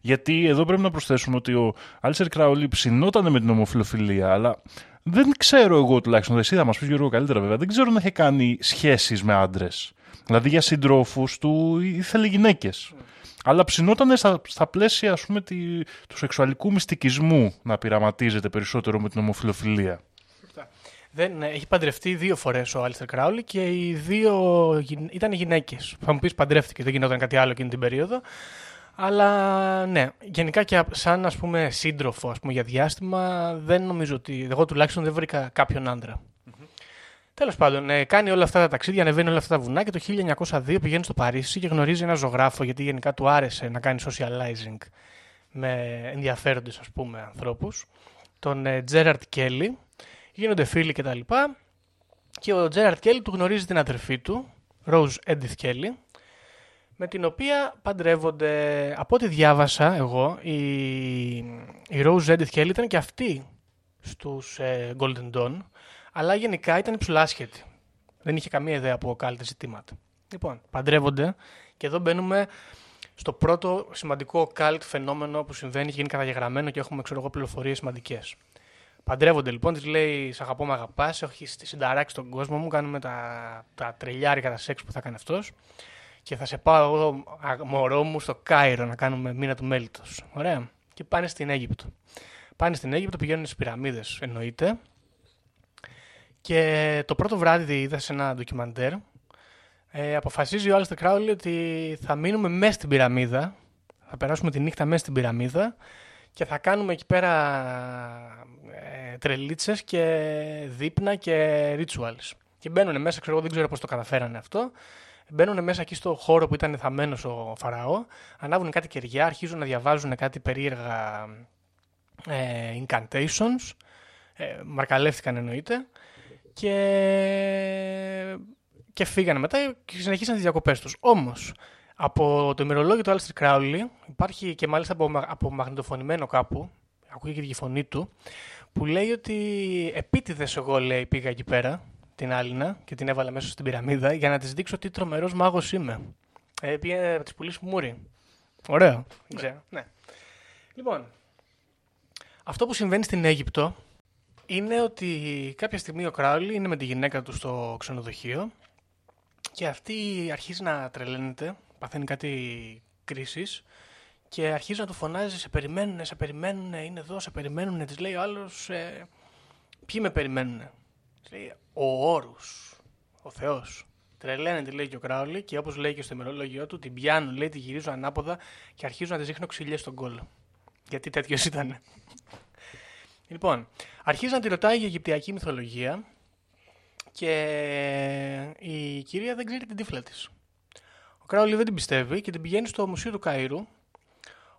Γιατί εδώ πρέπει να προσθέσουμε ότι ο Άλσερ Κράουλι ψινόταν με την ομοφιλοφιλία, αλλά δεν ξέρω εγώ τουλάχιστον, εσύ θα μας πεις Γιώργο καλύτερα βέβαια, δεν ξέρω να είχε κάνει σχέσεις με άντρες. Δηλαδή για συντρόφους του ήθελε γυναίκες αλλά ψινόταν στα, στα πλαίσια ας πούμε, τη, του σεξουαλικού μυστικισμού να πειραματίζεται περισσότερο με την ομοφιλοφιλία. Δεν, ναι, έχει παντρευτεί δύο φορές ο Άλιστερ Κράουλι και οι δύο ήταν γυναίκες. Θα μου πεις παντρεύτηκε, δεν γινόταν κάτι άλλο εκείνη την περίοδο. Αλλά ναι, γενικά και σαν ας πούμε σύντροφο ας πούμε, για διάστημα δεν νομίζω ότι, εγώ τουλάχιστον δεν βρήκα κάποιον άντρα. Τέλος πάντων, ε, κάνει όλα αυτά τα ταξίδια, ανεβαίνει όλα αυτά τα βουνά και το 1902 πηγαίνει στο Παρίσι και γνωρίζει ένα ζωγράφο γιατί γενικά του άρεσε να κάνει socializing με ενδιαφέροντες ας πούμε ανθρώπους, τον Τζέραρτ Κέλλη. Γίνονται φίλοι κτλ. Και, και ο Τζέραρτ Κέλλη του γνωρίζει την αδερφή του, Rose Edith Κέλλη, με την οποία παντρεύονται, από ό,τι διάβασα εγώ, η, η Rose Edith Kelly ήταν και αυτή στους ε, Golden Dawn, αλλά γενικά ήταν ψουλάσχετη. Δεν είχε καμία ιδέα από κάλτε ζητήματα. Λοιπόν, παντρεύονται και εδώ μπαίνουμε στο πρώτο σημαντικό cult φαινόμενο που συμβαίνει και είναι καταγεγραμμένο και έχουμε ξέρω εγώ πληροφορίες σημαντικές. Παντρεύονται λοιπόν, της λέει Σ' αγαπώ, με αγαπάς, έχει συνταράξει τον κόσμο μου, κάνουμε τα, τα τρελιάρικα, τα σεξ που θα κάνει αυτός και θα σε πάω εγώ μωρό μου στο Κάιρο να κάνουμε μήνα του μέλητος. Ωραία. Και πάνε στην Αίγυπτο. Πάνε στην Αίγυπτο, πηγαίνουν στις πυραμίδες εννοείται. Και το πρώτο βράδυ είδα σε ένα ντοκιμαντέρ. Ε, αποφασίζει ο Άλιστερ Κράουλι ότι θα μείνουμε μέσα στην πυραμίδα. Θα περάσουμε τη νύχτα μέσα στην πυραμίδα και θα κάνουμε εκεί πέρα ε, τρελίτσες και δείπνα και rituals. Και μπαίνουν μέσα, ξέρω, δεν ξέρω πώς το καταφέρανε αυτό μπαίνουν μέσα εκεί στο χώρο που ήταν θαμμένος ο Φαραώ, ανάβουν κάτι κεριά, αρχίζουν να διαβάζουν κάτι περίεργα ε, incantations, ε, μαρκαλεύτηκαν εννοείται, και, και φύγανε μετά και συνεχίσαν τις διακοπές τους. Όμως, από το ημερολόγιο του Άλστερ Κράουλι, υπάρχει και μάλιστα από, από μαγνητοφωνημένο κάπου, ακούγεται και η φωνή του, που λέει ότι επίτηδες εγώ λέει πήγα εκεί πέρα την Άλυνα και την έβαλα μέσα στην πυραμίδα για να της δείξω τι τρομερός μάγος είμαι. Ε, πήγε να τη πουλήσεις μούρι. Ωραίο. Δεν ξέρω. Ναι. Λοιπόν, αυτό που συμβαίνει στην Αίγυπτο είναι ότι κάποια στιγμή ο Κράουλι είναι με τη γυναίκα του στο ξενοδοχείο και αυτή αρχίζει να τρελαίνεται, παθαίνει κάτι κρίσης και αρχίζει να του φωνάζει σε περιμένουν, σε περιμένουν, είναι εδώ, σε περιμένουν. Της λέει ο άλλος, ε, ποιοι με περιμένουν. Λέει, ο όρους. Ο Θεός. Τρελαίνεται, λέει και ο Κράουλι, και όπως λέει και στο ημερολόγιο του, την πιάνουν, λέει, τη γυρίζω ανάποδα και αρχίζω να της δείχνω ξυλιές στον κόλλο. Γιατί τέτοιος ήταν. Λοιπόν, αρχίζει να τη ρωτάει για Αιγυπτιακή μυθολογία και η κυρία δεν ξέρει την τύφλα της. Ο Κράουλι δεν την πιστεύει και την πηγαίνει στο Μουσείο του Καΐρου,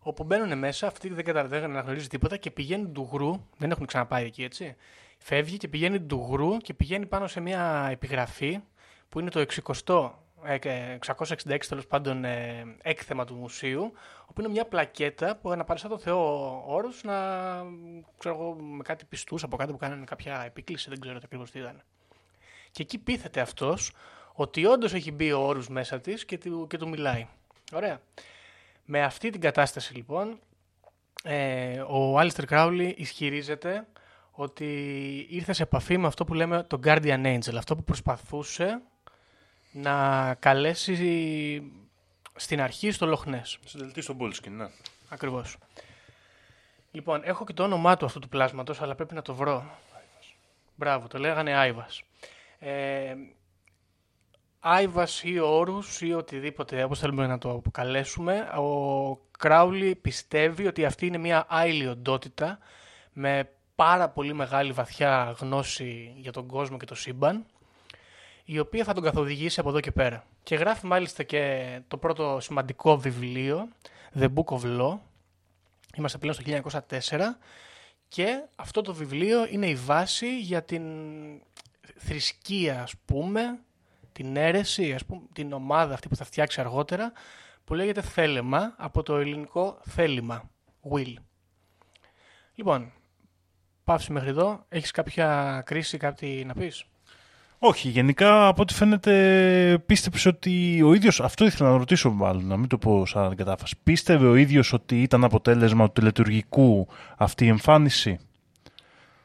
όπου μπαίνουν μέσα, αυτή δεν καταλαβαίνει να γνωρίζει τίποτα και πηγαίνουν του γρου, δεν έχουν ξαναπάει εκεί έτσι, φεύγει και πηγαίνει του γρου και πηγαίνει πάνω σε μια επιγραφή που είναι το 60 666 τέλος πάντων ε, έκθεμα του μουσείου, όπου είναι μια πλακέτα που αναπαριστά τον Θεό όρους να ξέρω εγώ, με κάτι πιστούς από κάτω που κάνανε κάποια επίκληση, δεν ξέρω ακριβώς τι ήταν. Και εκεί πείθεται αυτός ότι όντως έχει μπει ο όρους μέσα της και, του, και του μιλάει. Ωραία. Με αυτή την κατάσταση λοιπόν, ε, ο Άλιστερ Κράουλι ισχυρίζεται ότι ήρθε σε επαφή με αυτό που λέμε το Guardian Angel, αυτό που προσπαθούσε να καλέσει στην αρχή στο Λοχνές. Συντελτή στον Μπόλσκιν, ναι. Ακριβώς. Λοιπόν, έχω και το όνομά του αυτού του πλάσματος, αλλά πρέπει να το βρω. Μπράβο, το λέγανε Άιβας. Ε, Άιβας ή όρους ή οτιδήποτε, όπως θέλουμε να το αποκαλέσουμε, ο Κράουλι πιστεύει ότι αυτή είναι μια άειλη οντότητα με πάρα πολύ μεγάλη βαθιά γνώση για τον κόσμο και το σύμπαν, η οποία θα τον καθοδηγήσει από εδώ και πέρα. Και γράφει μάλιστα και το πρώτο σημαντικό βιβλίο, The Book of Law, είμαστε πλέον στο 1904, και αυτό το βιβλίο είναι η βάση για την θρησκεία, ας πούμε, την αίρεση, ας πούμε, την ομάδα αυτή που θα φτιάξει αργότερα, που λέγεται θέλεμα, από το ελληνικό θέλημα, will. Λοιπόν, Πάυση μέχρι εδώ. Έχεις κάποια κρίση, κάτι να πεις; Όχι, γενικά από ό,τι φαίνεται πίστεψε ότι ο ίδιος, αυτό ήθελα να ρωτήσω μάλλον, να μην το πω σαν κατάφαση, πίστευε ο ίδιος ότι ήταν αποτέλεσμα του τελετουργικού αυτή η εμφάνιση;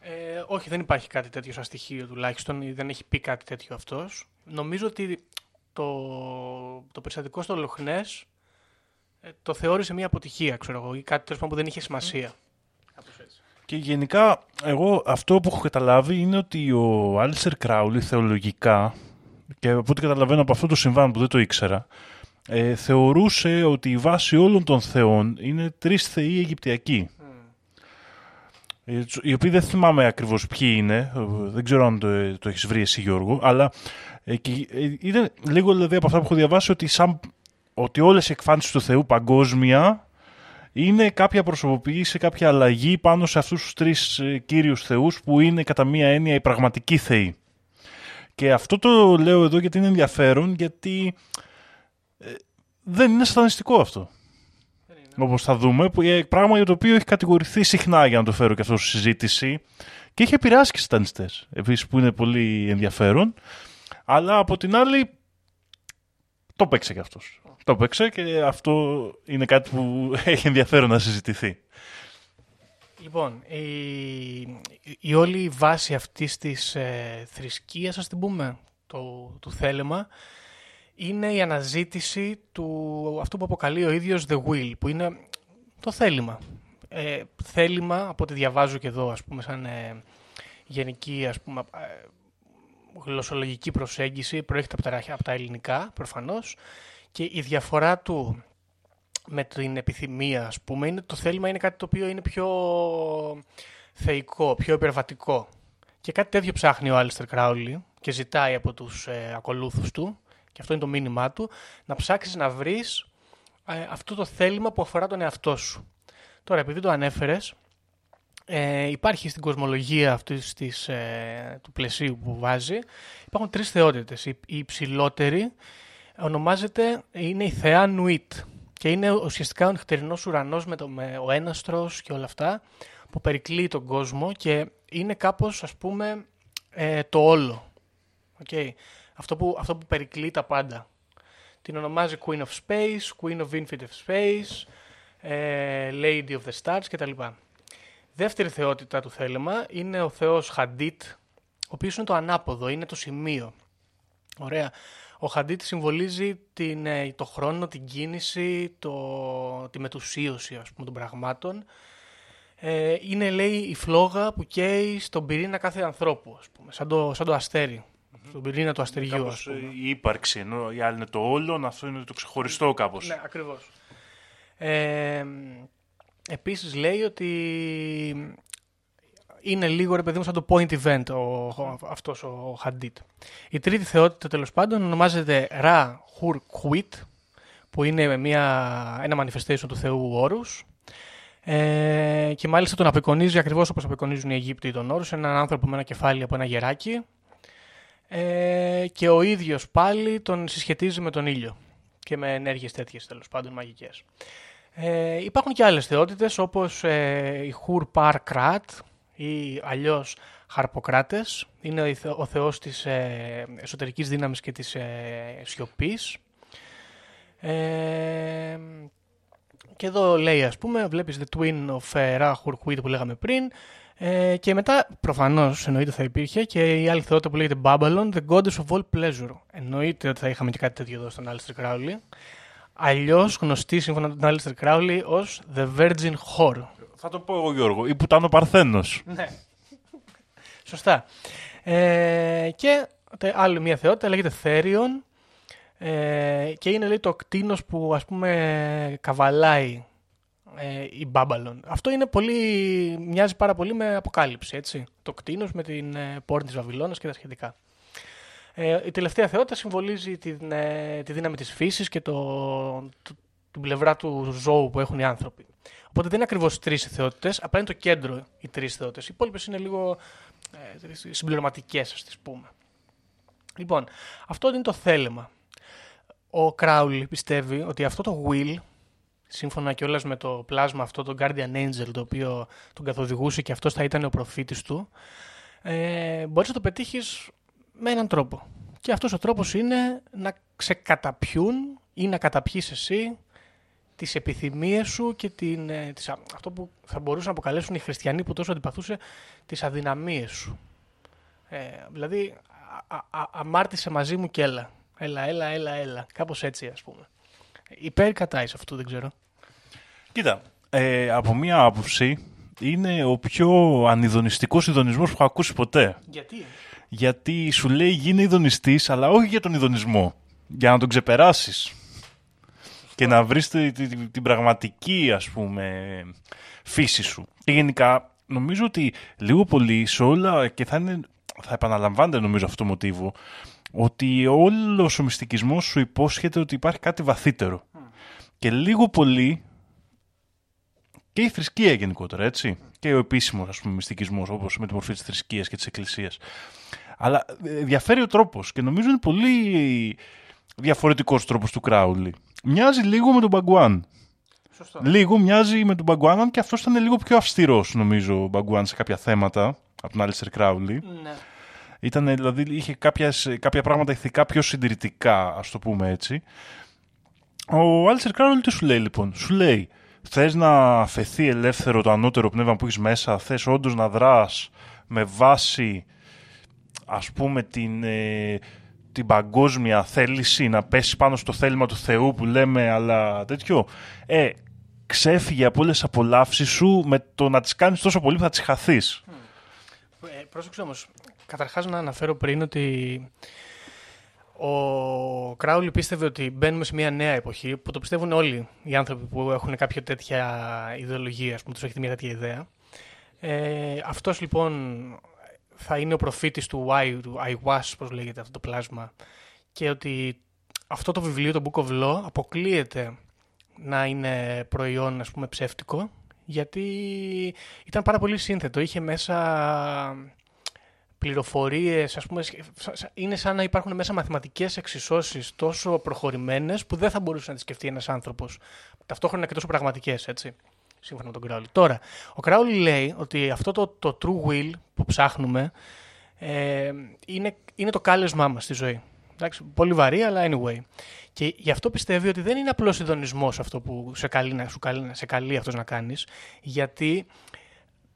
Ε, όχι, δεν υπάρχει κάτι τέτοιο σαν στοιχείο τουλάχιστον, δεν έχει πει κάτι τέτοιο αυτός. Νομίζω ότι το, το περιστατικό στο Λοχνές ε, το θεώρησε μια αποτυχία, ξέρω εγώ, ή κάτι που δεν είχε σημασία. Και γενικά, εγώ αυτό που έχω καταλάβει είναι ότι ο Άλισερ Κράουλι θεολογικά, και από ό,τι καταλαβαίνω από αυτό το συμβάν που δεν το ήξερα, ε, θεωρούσε ότι η βάση όλων των θεών είναι τρεις θεοί Αιγυπτιακοί. Ε, οι οποίοι δεν θυμάμαι ακριβώς ποιοι είναι, ε, δεν ξέρω αν το, το έχεις βρει εσύ Γιώργο, αλλά ε, και, ε, είναι λίγο δηλαδή από αυτά που έχω διαβάσει ότι, σαν, ότι όλες οι εκφάνσεις του Θεού παγκόσμια είναι κάποια προσωποποίηση, κάποια αλλαγή πάνω σε αυτούς τους τρεις ε, κύριους θεούς που είναι κατά μία έννοια οι πραγματικοί θεοί. Και αυτό το λέω εδώ γιατί είναι ενδιαφέρον, γιατί ε, δεν είναι σατανιστικό αυτό. Όπως θα δούμε, που, ε, πράγμα για το οποίο έχει κατηγορηθεί συχνά για να το φέρω και αυτό στη συζήτηση και έχει επηρεάσει και σατανιστές. Επίσης, που είναι πολύ ενδιαφέρον. Αλλά από την άλλη, το παίξε και αυτός. Το παίξε και αυτό είναι κάτι που έχει ενδιαφέρον να συζητηθεί. Λοιπόν, η, η όλη βάση αυτής της ε, θρησκείας, ας την πούμε, το, του θέλεμα, είναι η αναζήτηση του αυτού που αποκαλεί ο ίδιος The Will, που είναι το θέλημα. Ε, θέλημα, από ό,τι διαβάζω και εδώ, ας πούμε, σαν ε, γενική, ας πούμε, ε, γλωσσολογική προσέγγιση, προέρχεται από τα, από τα ελληνικά, προφανώς, και η διαφορά του με την επιθυμία, ας πούμε, είναι, το θέλημα είναι κάτι το οποίο είναι πιο θεϊκό, πιο υπερβατικό. Και κάτι τέτοιο ψάχνει ο Άλιστερ Κράουλι και ζητάει από τους ε, ακολούθους του, και αυτό είναι το μήνυμά του, να ψάξεις να βρεις ε, αυτό το θέλημα που αφορά τον εαυτό σου. Τώρα, επειδή το ανέφερες, ε, υπάρχει στην κοσμολογία αυτής της, ε, του πλαισίου που βάζει, υπάρχουν τρεις θεότητες. Η, η υψηλότερη ονομάζεται, είναι η θεά Νουίτ και είναι ουσιαστικά ο νυχτερινός ουρανός με, το, με ο έναστρος και όλα αυτά που περικλεί τον κόσμο και είναι κάπως ας πούμε ε, το όλο. Okay. Αυτό, που, αυτό που περικλεί τα πάντα. Την ονομάζει Queen of Space, Queen of Infinite Space, ε, Lady of the Stars κτλ. Δεύτερη θεότητα του θέλεμα είναι ο θεός Χαντίτ, ο οποίος είναι το ανάποδο, είναι το σημείο. Ωραία. Ο Χαντίτ συμβολίζει την, ε, το χρόνο, την κίνηση, το, τη μετουσίωση ας πούμε, των πραγμάτων. Ε, είναι, λέει, η φλόγα που καίει στον πυρήνα κάθε ανθρώπου, ας πούμε, σαν το, σαν το αστέρι. Mm-hmm. Στον πυρήνα του αστεριού, κάπως, πούμε. Η ύπαρξη, ενώ η άλλη είναι το όλο, αυτό είναι το ξεχωριστό κάπως. Ναι, ακριβώς. Ε, επίσης λέει ότι είναι λίγο ρε παιδί μου σαν το point event ο, ο, αυτός ο Hadid. Η τρίτη θεότητα τέλος πάντων ονομάζεται Ra Hur Quit που είναι μια, ένα manifestation του Θεού Όρους ε, και μάλιστα τον απεικονίζει ακριβώς όπως απεικονίζουν οι Αιγύπτιοι τον Όρους έναν άνθρωπο με ένα κεφάλι από ένα γεράκι ε, και ο ίδιος πάλι τον συσχετίζει με τον ήλιο και με ενέργειες τέτοιες τέλος πάντων μαγικές. Ε, υπάρχουν και άλλες θεότητες όπως ε, η Hur Par Krat ή αλλιώς Χαρποκράτες. Είναι ο θεός της ε, εσωτερικής δύναμης και της ε, σιωπής. Ε, και εδώ λέει ας πούμε, βλέπεις The Twin of uh, Ra που λέγαμε πριν. Ε, και μετά προφανώς εννοείται θα υπήρχε και η άλλη θεότητα που λέγεται Babylon, The Goddess of All Pleasure. Εννοείται ότι θα είχαμε και κάτι τέτοιο εδώ στον Alistair Crowley. Αλλιώς γνωστή σύμφωνα με τον Alistair Crowley ως The Virgin Whore. Θα το πω εγώ Γιώργο, ή Πουτάνο Παρθένος. Ναι. Σωστά. Ε, και άλλη μια θεότητα λέγεται Θέριον ε, και είναι λέει το κτίνος που ας πούμε καβαλάει ε, η Μπάμπαλον. Αυτό είναι πολύ, μοιάζει πάρα πολύ με αποκάλυψη, έτσι. Το κτίνος με την ε, πόρνη της Βαβυλώνας και τα σχετικά. Ε, η τελευταία θεότητα συμβολίζει την, ε, τη δύναμη της φύσης και το, το, την πλευρά του ζώου που έχουν οι άνθρωποι. Οπότε δεν είναι ακριβώς τρεις θεότητες, απλά είναι το κέντρο οι τρεις θεότητες. Οι υπόλοιπες είναι λίγο ε, συμπληρωματικές, ας τις πούμε. Λοιπόν, αυτό είναι το θέλημα. Ο Κράουλ πιστεύει ότι αυτό το will, σύμφωνα κιόλας με το πλάσμα αυτό, το Guardian Angel, το οποίο τον καθοδηγούσε και αυτός θα ήταν ο προφήτης του, ε, μπορείς να το πετύχεις με έναν τρόπο. Και αυτός ο τρόπος είναι να ξεκαταπιούν ή να καταπιείς εσύ τις επιθυμίες σου και την, ε, τις, αυτό που θα μπορούσαν να αποκαλέσουν οι χριστιανοί που τόσο αντιπαθούσε τις αδυναμίες σου. Ε, δηλαδή, α, α, αμάρτησε μαζί μου και έλα. Έλα, έλα, έλα, έλα. Κάπως έτσι ας πούμε. Υπέρ κατά είσαι αυτού, δεν ξέρω. Κοίτα, ε, από μία άποψη είναι ο πιο ανιδονιστικός ειδονισμός που έχω ακούσει ποτέ. Γιατί; Γιατί σου λέει γίνει ειδονιστής, αλλά όχι για τον ειδονισμό. Για να τον ξεπεράσεις. Και να βρεις τη- τη- τη- την πραγματική ας πούμε φύση σου. Και γενικά νομίζω ότι λίγο πολύ σε όλα και θα, είναι, θα επαναλαμβάνεται νομίζω αυτό το μοτίβο ότι όλος ο μυστικισμός σου υπόσχεται ότι υπάρχει κάτι βαθύτερο. Και λίγο πολύ και η θρησκεία γενικότερα, έτσι. Και ο επίσημος, ας πούμε, μυστικισμός, όπως με τη μορφή της θρησκείας και της εκκλησίας. Αλλά ε, διαφέρει ο τρόπος και νομίζω είναι πολύ διαφορετικός τρόπος του Κράουλι. Μοιάζει λίγο με τον Μπαγκουάν. Σωστό. Λίγο μοιάζει με τον Μπαγκουάν, αν και αυτός ήταν λίγο πιο αυστηρός, νομίζω, ο Μπαγκουάν σε κάποια θέματα από τον Άλιστερ Κράουλι. Ναι. Ήταν, δηλαδή, είχε κάποιες, κάποια πράγματα ηθικά πιο συντηρητικά, ας το πούμε έτσι. Ο Άλιστερ Κράουλ τι σου λέει λοιπόν; Σου λέει, θες να αφαιθεί ελεύθερο το ανώτερο πνεύμα που έχεις μέσα, θες όντως να δράς με βάση, ας πούμε, την, ε, την παγκόσμια θέληση να πέσει πάνω στο θέλημα του Θεού που λέμε, αλλά τέτοιο. Ε, ξέφυγε από όλες τις απολαύσεις σου με το να τις κάνεις τόσο πολύ που θα τις χαθείς. Ε, πρόσεξε όμως, καταρχάς να αναφέρω πριν ότι ο Κράουλι πίστευε ότι μπαίνουμε σε μια νέα εποχή που το πιστεύουν όλοι οι άνθρωποι που έχουν κάποια τέτοια ιδεολογία, ας πούμε, τους έχει μια τέτοια ιδέα. Ε, αυτός λοιπόν θα είναι ο προφήτης του Y, του IWAS, πώς λέγεται αυτό το πλάσμα, και ότι αυτό το βιβλίο, το Book of Law, αποκλείεται να είναι προϊόν, ας πούμε, ψεύτικο, γιατί ήταν πάρα πολύ σύνθετο. Είχε μέσα πληροφορίες, ας πούμε, σα- σα- είναι σαν να υπάρχουν μέσα μαθηματικές εξισώσεις τόσο προχωρημένες που δεν θα μπορούσε να τις σκεφτεί ένας άνθρωπος. Ταυτόχρονα και τόσο πραγματικές, έτσι, σύμφωνα με τον Κράουλι. Τώρα, ο Κράουλι λέει ότι αυτό το, το true will που ψάχνουμε ε, είναι, είναι το κάλεσμά μας στη ζωή. Εντάξει, πολύ βαρύ, αλλά anyway. Και γι' αυτό πιστεύει ότι δεν είναι απλώς ειδονισμός αυτό που σε καλεί, να, σου καλεί, σε καλεί αυτός να κάνεις, γιατί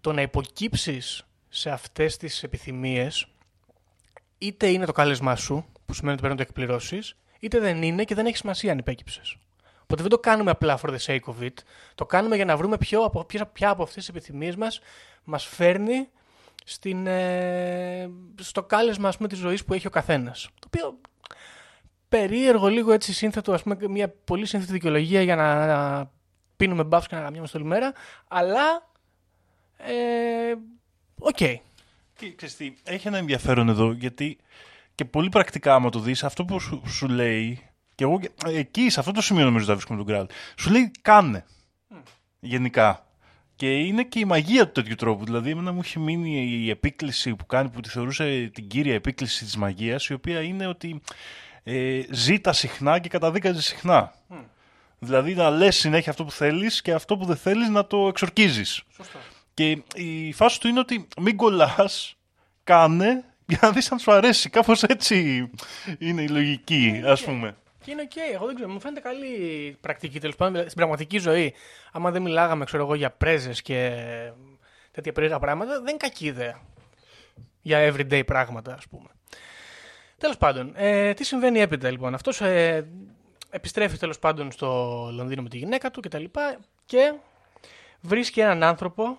το να υποκύψεις σε αυτές τις επιθυμίες είτε είναι το κάλεσμά σου, που σημαίνει ότι πρέπει να το εκπληρώσεις, είτε δεν είναι και δεν έχει σημασία αν υπέκυψες. Οπότε δεν το κάνουμε απλά for the sake of it, το κάνουμε για να βρούμε ποιο, από, ποια, ποια από αυτές τις επιθυμίες μας μας φέρνει στην, ε, στο κάλεσμα ας πούμε, της ζωής που έχει ο καθένας. Το οποίο περίεργο λίγο έτσι σύνθετο, ας πούμε, μια πολύ σύνθετη δικαιολογία για να, να πίνουμε μπάφους και να γαμιόμαστε όλη μέρα, αλλά ε, οκ. Και ξέρεις τι, έχει ένα ενδιαφέρον εδώ, γιατί και πολύ πρακτικά άμα το δεις, αυτό που σου, σου λέει, και εγώ και- εκεί, σε αυτό το σημείο νομίζω θα βρίσκουμε τον Crowley, σου λέει κάνε, γενικά. Και είναι και η μαγεία του τέτοιου τρόπου. Δηλαδή, εμένα μου έχει μείνει η επίκληση που κάνει, που τη θεωρούσε την κύρια επίκληση της μαγείας, η οποία είναι ότι ε, ζήτα συχνά και καταδίκαζε συχνά. Δηλαδή, να λες συνέχεια αυτό που θέλεις και αυτό που δεν θέλεις να το εξορκίζεις. Και η φάση του είναι ότι μην κολλάς, κάνε για να δεις αν σου αρέσει. Κάπως έτσι είναι η λογική, ας πούμε. Και είναι οκ, εγώ δεν ξέρω, μου φαίνεται καλή πρακτική τέλος πάντων. Στην πραγματική ζωή, άμα δεν μιλάγαμε, ξέρω εγώ, για πρέζες και τέτοια περίεργα πράγματα, δεν είναι κακή ιδέα. Για everyday πράγματα, ας πούμε. Τέλος πάντων, ε, τι συμβαίνει έπειτα λοιπόν. Αυτός ε, επιστρέφει τέλος πάντων στο Λονδίνο με τη γυναίκα του κτλ. Και, και βρίσκει έναν άνθρωπο.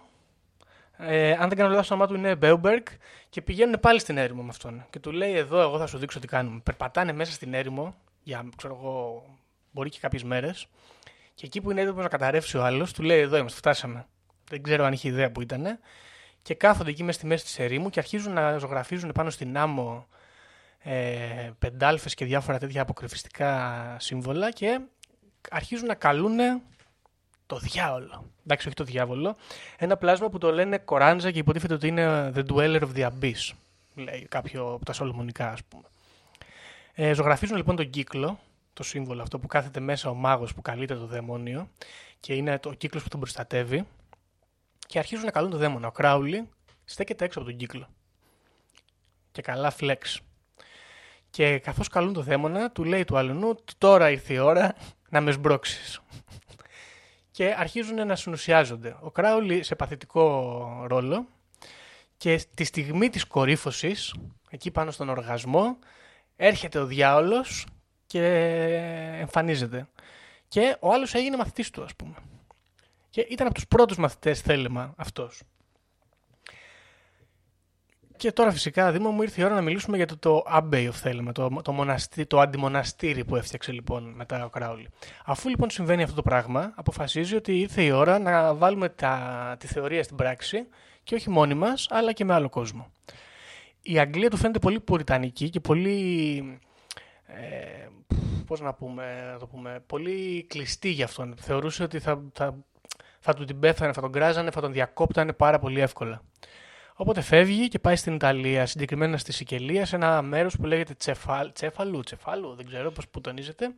Ε, αν δεν κάνω λάθος, το όνομά του είναι Neuburg και πηγαίνουν πάλι στην έρημο με αυτόν. Και του λέει: Εδώ, εγώ θα σου δείξω τι κάνουμε. Περπατάνε μέσα στην έρημο για, ξέρω εγώ, μπορεί και κάποιες μέρες. Και εκεί που είναι έτοιμος να καταρρεύσει ο άλλος, του λέει: Εδώ είμαστε, φτάσαμε. Δεν ξέρω αν είχε ιδέα που ήταν. Και κάθονται εκεί μέσα στη μέση της ερήμου και αρχίζουν να ζωγραφίζουν πάνω στην άμμο ε, πεντάλφες και διάφορα τέτοια αποκρυφιστικά σύμβολα και αρχίζουν να καλούν το διάολο. Εντάξει, όχι το διάβολο. Ένα πλάσμα που το λένε Κοράντζα και υποτίθεται ότι είναι The Dweller of the Abyss. Λέει κάποιο από τα Σολομονικά, ας πούμε. Ε, ζωγραφίζουν λοιπόν τον κύκλο, το σύμβολο αυτό που κάθεται μέσα ο μάγος που καλείται το δαιμόνιο και είναι το κύκλος που τον προστατεύει και αρχίζουν να καλούν το δαίμονα. Ο Κράουλι στέκεται έξω από τον κύκλο. Και καλά flex. Και καθώς καλούν το δαίμονα, του λέει του αλλού τώρα ήρθε η ώρα να με σμπρώξεις και αρχίζουν να συνουσιάζονται. Ο Κράουλι σε παθητικό ρόλο και τη στιγμή της κορύφωσης, εκεί πάνω στον οργασμό, έρχεται ο διάολος και εμφανίζεται. Και ο άλλος έγινε μαθητής του, ας πούμε. Και ήταν από τους πρώτους μαθητές θέλημα αυτός. Και τώρα φυσικά, Δήμο, μου ήρθε η ώρα να μιλήσουμε για το, το Abbey of Thelma, το, το, μοναστή, το αντιμοναστήρι που έφτιαξε λοιπόν μετά ο Κράουλι. Αφού λοιπόν συμβαίνει αυτό το πράγμα, αποφασίζει ότι ήρθε η ώρα να βάλουμε τα, τη θεωρία στην πράξη και όχι μόνοι μας, αλλά και με άλλο κόσμο. Η Αγγλία του φαίνεται πολύ πουριτανική και πολύ ε, πώς να πούμε, να το πούμε, πολύ κλειστή για αυτόν. Θεωρούσε ότι θα, θα, θα του την πέθανε, θα τον κράζανε, θα τον διακόπτανε πάρα πολύ εύκολα. Οπότε φεύγει και πάει στην Ιταλία, συγκεκριμένα στη Σικελία, σε ένα μέρος που λέγεται Τσεφάλ, Τσέφαλου, Τσεφάλου, δεν ξέρω πώς που τονίζεται.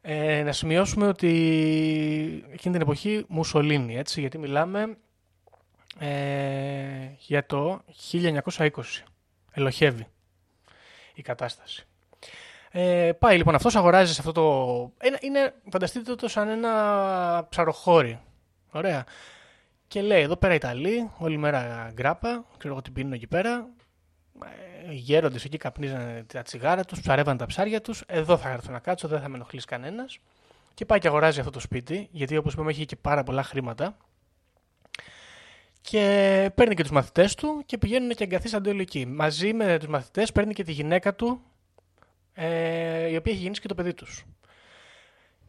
Ε, να σημειώσουμε ότι εκείνη την εποχή Μουσολίνη, έτσι, γιατί μιλάμε ε, για το 1920. Ελοχεύει η κατάσταση. Ε, πάει λοιπόν αυτός, αγοράζει σε αυτό το... Είναι, είναι, φανταστείτε το σαν ένα ψαροχώρι. Ωραία. Και λέει, εδώ πέρα Ιταλοί, όλη μέρα γκράπα, ξέρω εγώ τι πίνουν εκεί πέρα. Ε, οι γέροντες εκεί καπνίζανε τα τσιγάρα τους, ψαρεύαν τα ψάρια τους. Εδώ θα έρθω να κάτσω, δεν θα με ενοχλήσει κανένας. Και πάει και αγοράζει αυτό το σπίτι, γιατί όπως είπαμε έχει και πάρα πολλά χρήματα. Και παίρνει και τους μαθητές του και πηγαίνουν και εγκαθίσανται όλοι εκεί. Μαζί με τους μαθητές παίρνει και τη γυναίκα του, ε, η οποία έχει γεννήσει και το παιδί τους.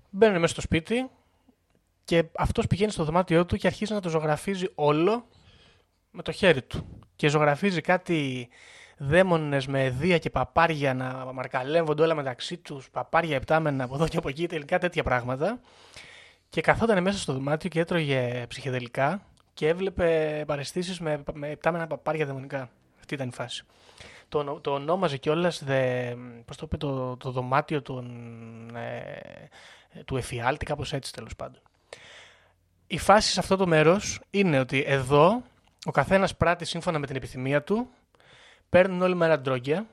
Μπαίνουν μέσα στο σπίτι και αυτός πηγαίνει στο δωμάτιό του και αρχίζει να το ζωγραφίζει όλο με το χέρι του. Και ζωγραφίζει κάτι δαίμονες με δία και παπάρια να μαρκαλέμβονται όλα μεταξύ τους, παπάρια επτάμενα από εδώ και από εκεί, τελικά τέτοια πράγματα. Και καθόταν μέσα στο δωμάτιο και έτρωγε ψυχεδελικά και έβλεπε παρεστήσεις με, με επτάμενα παπάρια δαιμονικά. Αυτή ήταν η φάση. Το, το ονόμαζε κιόλας πώς το, το, το δωμάτιο του, ε, του εφιάλτη, κάπως έτσι τέλος πάντων. Η φάση σε αυτό το μέρος είναι ότι εδώ ο καθένας πράττει σύμφωνα με την επιθυμία του, παίρνουν όλη μέρα ντρόγκια,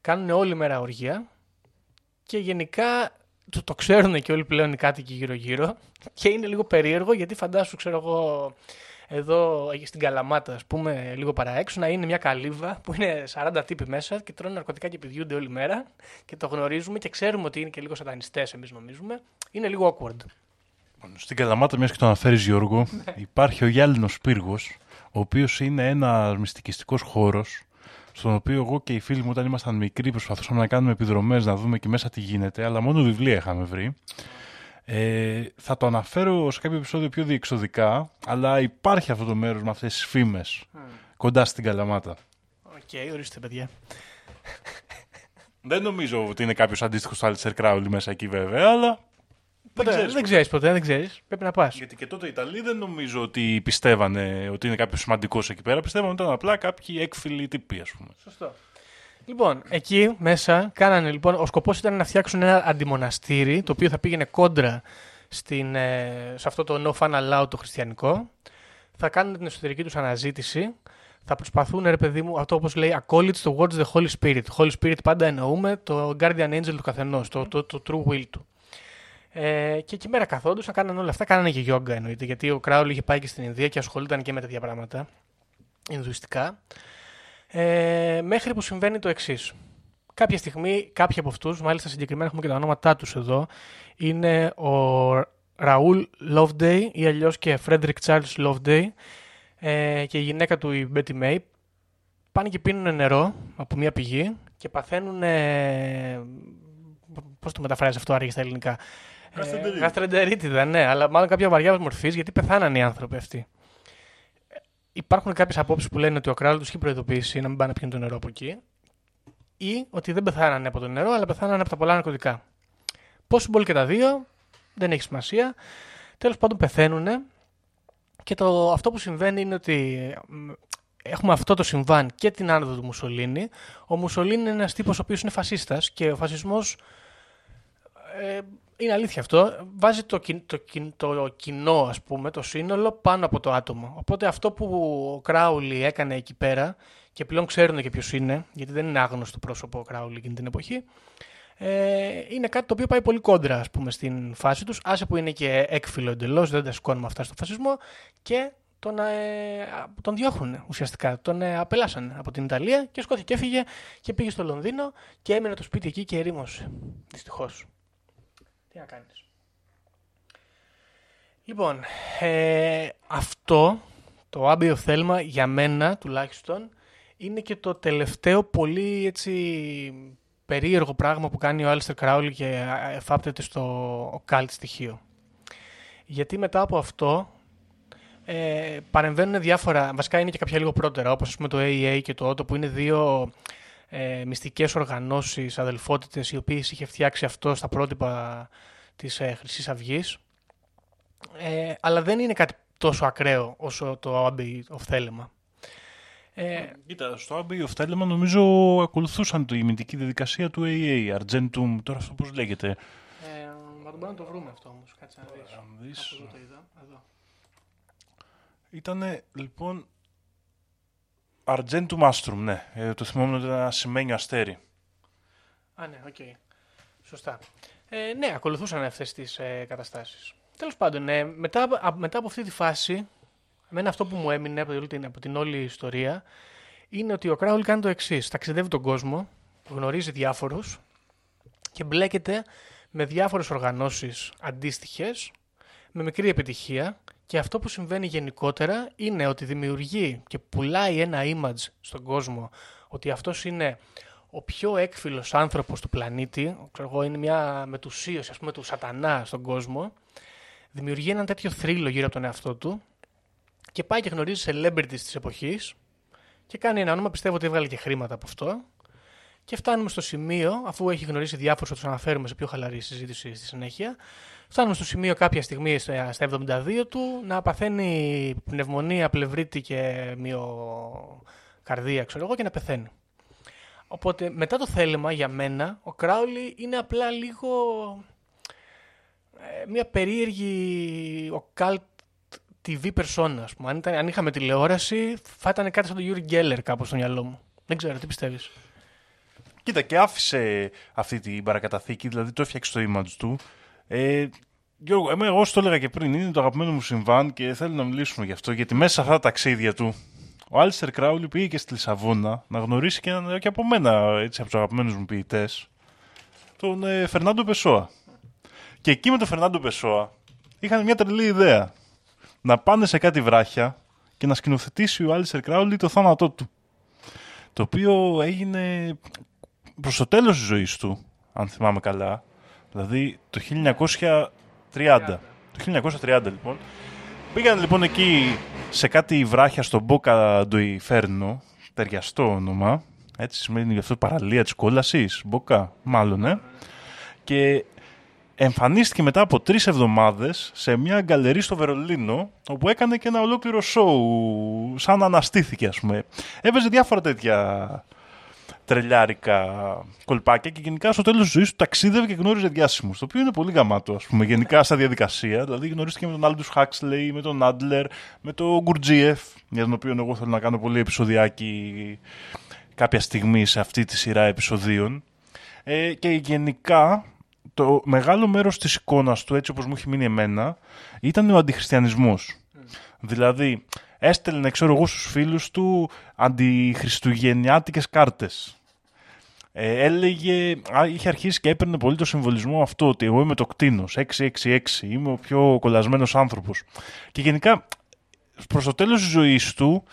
κάνουν όλη μέρα οργία και γενικά το, το ξέρουν και όλοι πλέον οι κάτοικοι γύρω-γύρω και είναι λίγο περίεργο γιατί φαντάσου, ξέρω εγώ, εδώ στην Καλαμάτα, ας πούμε, λίγο παραέξω, να είναι μια καλύβα που είναι 40 τύποι μέσα και τρώνε ναρκωτικά και πηδιούνται όλη μέρα και το γνωρίζουμε και ξέρουμε ότι είναι και λίγο σατανιστές, εμείς νομίζουμε. Είναι λίγο awkward. Στην Καλαμάτα, μιας και το αναφέρεις Γιώργο, υπάρχει ο Γυάλινο Πύργος, ο οποίος είναι ένας μυστικιστικός χώρος, στον οποίο εγώ και οι φίλοι μου, όταν ήμασταν μικροί, προσπαθούσαμε να κάνουμε επιδρομές, να δούμε και μέσα τι γίνεται, αλλά μόνο βιβλία είχαμε βρει. Ε, θα το αναφέρω σε κάποιο επεισόδιο πιο διεξοδικά, αλλά υπάρχει αυτό το μέρος με αυτές τις φήμες κοντά στην Καλαμάτα. OK, okay, ορίστε παιδιά. Δεν νομίζω ότι είναι κάποιος αντίστοιχος στον Aleister Crowley μέσα εκεί βέβαια, αλλά. Ποτέ, δεν ξέρεις ποτέ, δεν ξέρεις. Πρέπει να πας. Γιατί και τότε οι Ιταλοί δεν νομίζω ότι πιστεύανε ότι είναι κάποιος σημαντικός εκεί πέρα. Πιστεύανε ότι ήταν απλά κάποιοι έκφυλοι τύποι, ας πούμε. Σωστό. Λοιπόν, εκεί μέσα κάνανε λοιπόν, ο σκοπός ήταν να φτιάξουν ένα αντιμοναστήρι το οποίο θα πήγαινε κόντρα στην, ε, σε αυτό το no fun allowed το χριστιανικό. Θα κάνουν την εσωτερική τους αναζήτηση. Θα προσπαθούν, ρε παιδί μου, αυτό όπως λέει acolytes towards the Holy Spirit. Holy Spirit πάντα εννοούμε το guardian angel του καθενός, το, το, το true will του. Ε, και εκεί μέρα καθόντουσαν, κάνανε όλα αυτά, κάνανε και yoga εννοείται, γιατί ο Κράουλ είχε πάει και στην Ινδία και ασχολούνταν και με τέτοια πράγματα, Ινδουιστικά. Ε, μέχρι που συμβαίνει το εξής. Κάποια στιγμή, κάποιοι από αυτούς, μάλιστα συγκεκριμένα έχουμε και τα ονόματά τους εδώ, είναι ο Ραούλ Loveday ή αλλιώς και Frederick Charles Loveday ε, και η γυναίκα του η Betty May. Πάνε και πίνουν νερό από μια πηγή και παθαίνουν. Ε, Πώς το μεταφράζεις αυτό άραγε στα ελληνικά; Γαστρεντερίτιδα, ναι, αλλά μάλλον κάποια βαριά μορφής γιατί πεθάναν οι άνθρωποι αυτοί υπάρχουν κάποιες απόψεις που λένε ότι ο κράτος του έχει προειδοποιήσει να μην πάνε να πιούν το νερό από εκεί ή ότι δεν πεθάνανε από το νερό, αλλά πεθάνανε από τα πολλά ναρκωτικά. Πώ μπορεί και τα δύο, δεν έχει σημασία. Τέλος πάντων, πεθαίνουν και το, αυτό που συμβαίνει είναι ότι έχουμε αυτό το συμβάν και την άνοδο του Μουσολίνη. Ο Μουσολίνη είναι ένας τύπος ο οποίος είναι φασίστας και ο φασισμός ε, είναι αλήθεια αυτό. Βάζει το, το, το κοινό, ας πούμε, το σύνολο πάνω από το άτομο. Οπότε αυτό που ο Κράουλι έκανε εκεί πέρα, και πλέον ξέρουν και ποιος είναι, γιατί δεν είναι άγνωστο πρόσωπο ο Κράουλι εκείνη την εποχή, ε, είναι κάτι το οποίο πάει πολύ κόντρα ας πούμε, στην φάση τους, άσε που είναι και έκφυλο εντελώς, δεν τα σηκώνουμε αυτά στο φασισμό και τον, ε, τον διώχνουν ουσιαστικά. Τον ε, απελάσανε από την Ιταλία και σκόθηκε και έφυγε και πήγε στο Λονδίνο και έμεινε το σπίτι εκεί και ερήμωσε. Δυστυχώς. Τι να κάνεις. Λοιπόν, ε, αυτό το Abbey of Thelma για μένα τουλάχιστον είναι και το τελευταίο πολύ έτσι περίεργο πράγμα που κάνει ο Άλιστερ Κράουλι και εφάπτεται στο cult στοιχείο. Γιατί μετά από αυτό ε, παρεμβαίνουν διάφορα, βασικά είναι και κάποια λίγο πρώτερα, όπως ας πούμε το AEA και το OTO που είναι δύο ε, μυστικές οργανώσεις, αδελφότητες, οι οποίες είχε φτιάξει αυτό στα πρότυπα της ε, Χρυσής Αυγής. Ε, αλλά δεν είναι κάτι τόσο ακραίο όσο το Abbey of Thelema. Ε, Κοίτα, στο Abbey of Thelema νομίζω ακολουθούσαν το ημιτική διαδικασία του AA, Argentum, τώρα αυτό πώς λέγεται. Ε, μα μπορούμε να το βρούμε αυτό όμως, κάτσε να δεις. Αν δεις. Από εδώ το είδα, εδώ. Ήτανε λοιπόν Argentum Astrum, ναι. Ε, το θυμόμουν ότι ήταν ένα ασημένιο αστέρι. Α, ναι, οκ. Σωστά. Ε, ναι, ακολουθούσαν αυτές τις ε, καταστάσεις. Τέλος πάντων, ε, μετά, α- μετά από αυτή τη φάση, εμένα αυτό που μου έμεινε από την, από την όλη ιστορία, είναι ότι ο Κράουλι κάνει το εξής. Ταξιδεύει τον κόσμο, γνωρίζει διάφορους και μπλέκεται με διάφορες οργανώσεις αντίστοιχες, με μικρή επιτυχία και αυτό που συμβαίνει γενικότερα είναι ότι δημιουργεί και πουλάει ένα image στον κόσμο ότι αυτός είναι ο πιο έκφυλος άνθρωπος του πλανήτη, ξέρω εγώ, είναι μια μετουσίωση ας πούμε του σατανά στον κόσμο, δημιουργεί ένα τέτοιο θρύλο γύρω από τον εαυτό του και πάει και γνωρίζει celebrities της εποχής και κάνει ένα όνομα, πιστεύω ότι έβγαλε και χρήματα από αυτό και φτάνουμε στο σημείο, αφού έχει γνωρίσει διάφορους, θα τους αναφέρουμε σε πιο χαλαρή συζήτηση στη συνέχεια, φτάνουμε στο σημείο κάποια στιγμή στα στα 72 του να παθαίνει πνευμονία, πλευρίτη και μυοκαρδία, ξέρω εγώ, και να πεθαίνει. Οπότε μετά το θέλημα για μένα, ο Κράουλι είναι απλά λίγο ε, μια περίεργη ο cult TV persona, ας πούμε. Αν, ήταν, αν είχαμε τηλεόραση, θα ήταν κάτι σαν τον Yuri Geller κάπως στο μυαλό μου. Δεν ξέρω, τι πιστεύεις; Κοίτα, και άφησε αυτή την παρακαταθήκη, δηλαδή το έφτιαξε το image του. Ε, Γιώργο, εμένα, εγώ σου το έλεγα και πριν, είναι το αγαπημένο μου συμβάν και θέλω να μιλήσουμε γι' αυτό, γιατί μέσα σε αυτά τα ταξίδια του, ο Άλιστερ Κράουλι πήγε και στη Λισαβόνα να γνωρίσει και, έναν- και από μένα, έτσι, από τους αγαπημένους μου ποιητές, τον ε, Φερνάντο Πεσόα. Και εκεί με τον Φερνάντο Πεσόα είχαν μια τρελή ιδέα. Να πάνε σε κάτι βράχια και να σκηνοθετήσει ο Άλιστερ Κράουλι το θάνατό του. Το οποίο έγινε προς το τέλος της ζωής του, αν θυμάμαι καλά, δηλαδή το 1930. Το 1930 λοιπόν. Πήγαν λοιπόν εκεί σε κάτι βράχια στο Μπόκα Ντοϊφέρνο, ταιριαστό όνομα, έτσι σημαίνει γι' αυτό παραλία της κόλασης, Μπόκα μάλλον, ε. Και εμφανίστηκε μετά από τρεις εβδομάδες σε μια γκαλερί στο Βερολίνο, όπου έκανε και ένα ολόκληρο σοου, σαν να αναστήθηκε ας πούμε. Έπαιζε διάφορα τέτοια τρελιάρικα κολπάκια και γενικά στο τέλος της ζωής του ταξίδευε και γνώριζε διάσημους. Το οποίο είναι πολύ γαμάτο, ας πούμε, γενικά σαν διαδικασία. Δηλαδή γνωρίστηκε με τον Άλντους Χάξλεϊ, με τον Άντλερ, με τον Γκουρτζίεφ, για τον οποίο εγώ θέλω να κάνω πολύ επεισοδιάκι κάποια στιγμή σε αυτή τη σειρά επεισοδίων. Ε, και γενικά το μεγάλο μέρος της εικόνας του, έτσι όπως μου έχει μείνει εμένα, ήταν ο αντιχριστιανισμός. Δηλαδή, έστελνε, ξέρω εγώ, στους φίλους του αντιχριστουγεννιάτικες κάρτες. Ε, έλεγε, α, είχε αρχίσει και έπαιρνε πολύ το συμβολισμό αυτό, ότι εγώ είμαι το κτίνος, 666, είμαι ο πιο κολλασμένος άνθρωπος. Και γενικά, προς το τέλος της ζωής του,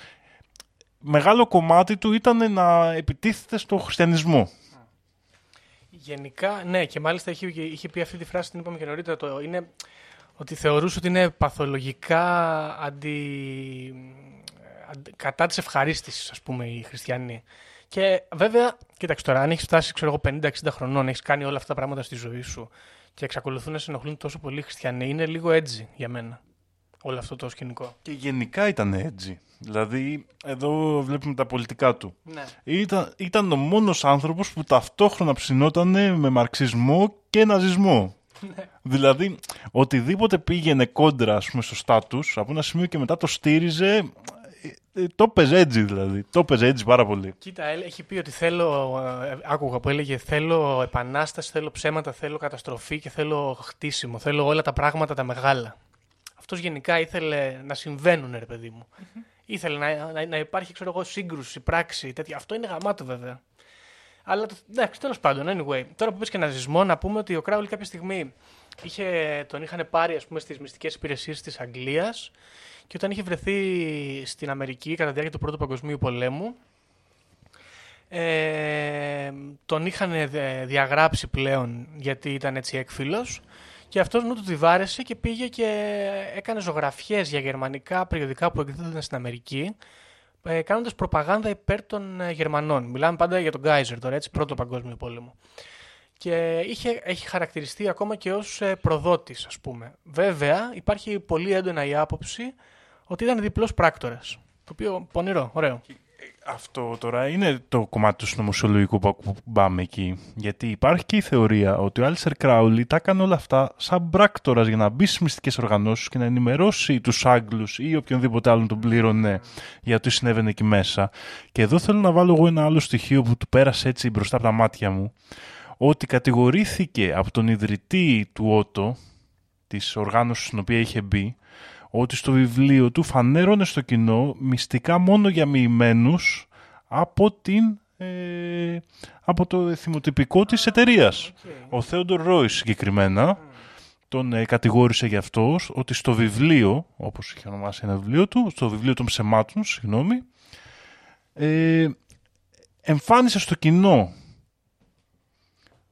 μεγάλο κομμάτι του ήταν να επιτίθεται στο χριστιανισμό. Γενικά, ναι, και μάλιστα είχε, είχε πει αυτή τη φράση, την είπαμε και νωρίτερα, το, είναι ότι θεωρούσε ότι είναι παθολογικά αντι, αντι- κατά της ευχαρίστησης, ας πούμε, οι χριστιανοί. Και βέβαια, κοίταξε τώρα, αν έχεις φτάσει, ξέρω εγώ, 50-60 χρονών, έχεις κάνει όλα αυτά τα πράγματα στη ζωή σου και εξακολουθούν να σε ενοχλούν τόσο πολύ οι χριστιανοί, είναι λίγο edgy για μένα. Όλο αυτό το σκηνικό. Και γενικά ήταν έτσι. Δηλαδή, εδώ βλέπουμε τα πολιτικά του. Ναι. Ήταν, ήταν ο μόνος άνθρωπος που ταυτόχρονα ψινόταν με μαρξισμό και ναζισμό. δηλαδή, οτιδήποτε πήγαινε κόντρα ας πούμε, στο στάτους, από ένα σημείο και μετά το στήριζε, ε, ε, το έπαιζε έτσι δηλαδή. Το έπαιζε έτσι πάρα πολύ. Κοίτα, έλε- έχει πει ότι θέλω, ε, άκουγα που έλεγε θέλω επανάσταση, θέλω ψέματα, θέλω καταστροφή και θέλω χτίσιμο, θέλω όλα τα πράγματα τα μεγάλα. Αυτός γενικά ήθελε να συμβαίνουν, ρε παιδί μου. Ήθελε να, να, να υπάρχει, ξέρω εγώ, σύγκρουση, πράξη, τέτοια. Αυτό είναι γαμάτο βέβαια. Αλλά το- εντάξει, τέλος πάντων, anyway. Τώρα που πες και ναζισμό, να πούμε ότι ο Κράουλ κάποια στιγμή είχε, τον είχαν πάρει ας πούμε, στις μυστικές υπηρεσίες της Αγγλίας και όταν είχε βρεθεί στην Αμερική κατά τη διάρκεια του Πρώτου Παγκοσμίου Πολέμου, Ε, τον είχαν ε, διαγράψει πλέον γιατί ήταν έτσι έκφυλος και αυτός νου του τη βάρεσε και πήγε και έκανε ζωγραφιές για γερμανικά περιοδικά που εκδίδονταν στην Αμερική ε, κάνοντας προπαγάνδα υπέρ των ε, Γερμανών. Μιλάμε πάντα για τον Γκάιζερ τώρα, έτσι, πρώτο παγκόσμιο πόλεμο. Και είχε, έχει χαρακτηριστεί ακόμα και ως ε, προδότης, ας πούμε. Βέβαια, υπάρχει πολύ έντονα η άποψη ότι ήταν διπλός πράκτορας. Το οποίο πονηρό, ωραίο. Αυτό τώρα είναι το κομμάτι του συνωμοσιολογικού που ακουμπάμε εκεί. Γιατί υπάρχει και η θεωρία ότι ο Άλιστερ Κράουλι τα έκανε όλα αυτά σαν πράκτορας για να μπει στις μυστικές οργανώσεις και να ενημερώσει τους Άγγλους ή οποιονδήποτε άλλον τον πλήρωνε για το τι συνέβαινε εκεί μέσα. Και εδώ θέλω να βάλω εγώ ένα άλλο στοιχείο που του πέρασε έτσι μπροστά από τα μάτια μου. Ότι κατηγορήθηκε από τον ιδρυτή του Ότο, της οργάνωσης στην οποία είχε μπει, ότι στο βιβλίο του φανέρωνε στο κοινό μυστικά μόνο για μοιημένους από, την, ε, από το θυμοτυπικό της εταιρείας. Ο Θέοντορ Ρόις συγκεκριμένα τον ε, κατηγόρησε για αυτό ότι στο βιβλίο, όπως είχε ονομάσει ένα βιβλίο του, στο βιβλίο των ψεμάτων, συγγνώμη, ε, εμφάνισε στο κοινό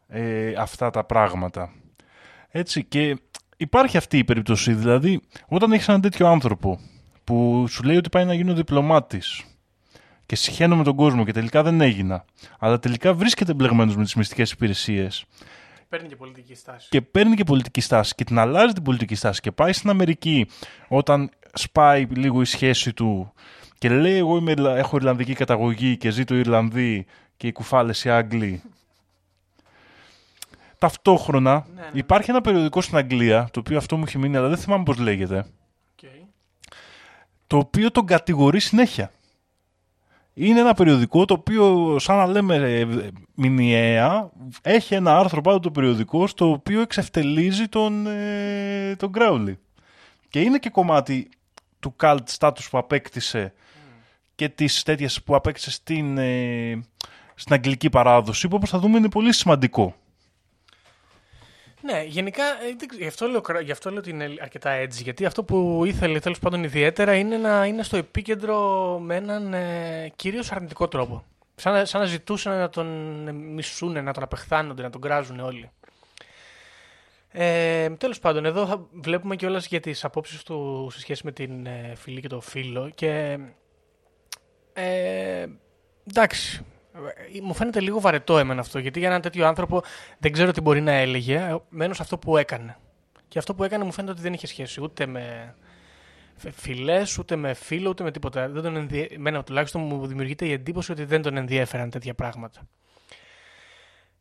ε, αυτά τα πράγματα. Έτσι και υπάρχει αυτή η περίπτωση. Δηλαδή, όταν έχεις έναν τέτοιο άνθρωπο που σου λέει ότι πάει να γίνω διπλωμάτης και συχαίνω με τον κόσμο και τελικά δεν έγινα, αλλά τελικά βρίσκεται μπλεγμένος με τις μυστικές υπηρεσίες. Παίρνει και πολιτική στάση. Και παίρνει και πολιτική στάση και την αλλάζει την πολιτική στάση και πάει στην Αμερική όταν σπάει λίγο η σχέση του και λέει εγώ είμαι, έχω Ιρλανδική καταγωγή και ζήτω Ιρλανδοί και οι κουφάλες οι Άγγλοι Ταυτόχρονα ναι, ναι. υπάρχει ένα περιοδικό στην Αγγλία, το οποίο αυτό μου έχει μείνει, αλλά δεν θυμάμαι πώς λέγεται, okay. το οποίο τον κατηγορεί συνέχεια. Είναι ένα περιοδικό το οποίο, σαν να λέμε ε, μηνιαία, έχει ένα άρθρο πάνω το περιοδικό στο οποίο εξευτελίζει τον, ε, τον Γκράουλι. Και είναι και κομμάτι του cult status που απέκτησε και τις τέτοιες που απέκτησε στην, ε, στην αγγλική παράδοση, που όπως θα δούμε είναι πολύ σημαντικό. Ναι, γενικά ε, γι αυτό, λέω, γι' αυτό λέω ότι είναι αρκετά έτσι. Γιατί αυτό που ήθελε τέλος πάντων ιδιαίτερα είναι να είναι στο επίκεντρο με έναν ε, κυρίως αρνητικό τρόπο. Σαν, σαν να ζητούσαν να τον μισούν, να τον απεχθάνονται, να τον κράζουν όλοι. Ε, Τέλος πάντων, εδώ θα βλέπουμε και όλες για τις απόψεις του σε σχέση με την ε, φιλή και το φίλο. Και. Ε, εντάξει, ε, μου φαίνεται λίγο βαρετό εμένα αυτό, γιατί για έναν τέτοιο άνθρωπο δεν ξέρω τι μπορεί να έλεγε, μένω σε αυτό που έκανε. Και αυτό που έκανε μου φαίνεται ότι δεν είχε σχέση ούτε με φιλέ, ούτε με φίλο, ούτε με τίποτα. Δεν τον ενδιε... Εμένα τουλάχιστον μου δημιουργείται η εντύπωση ότι δεν τον ενδιέφεραν τέτοια πράγματα.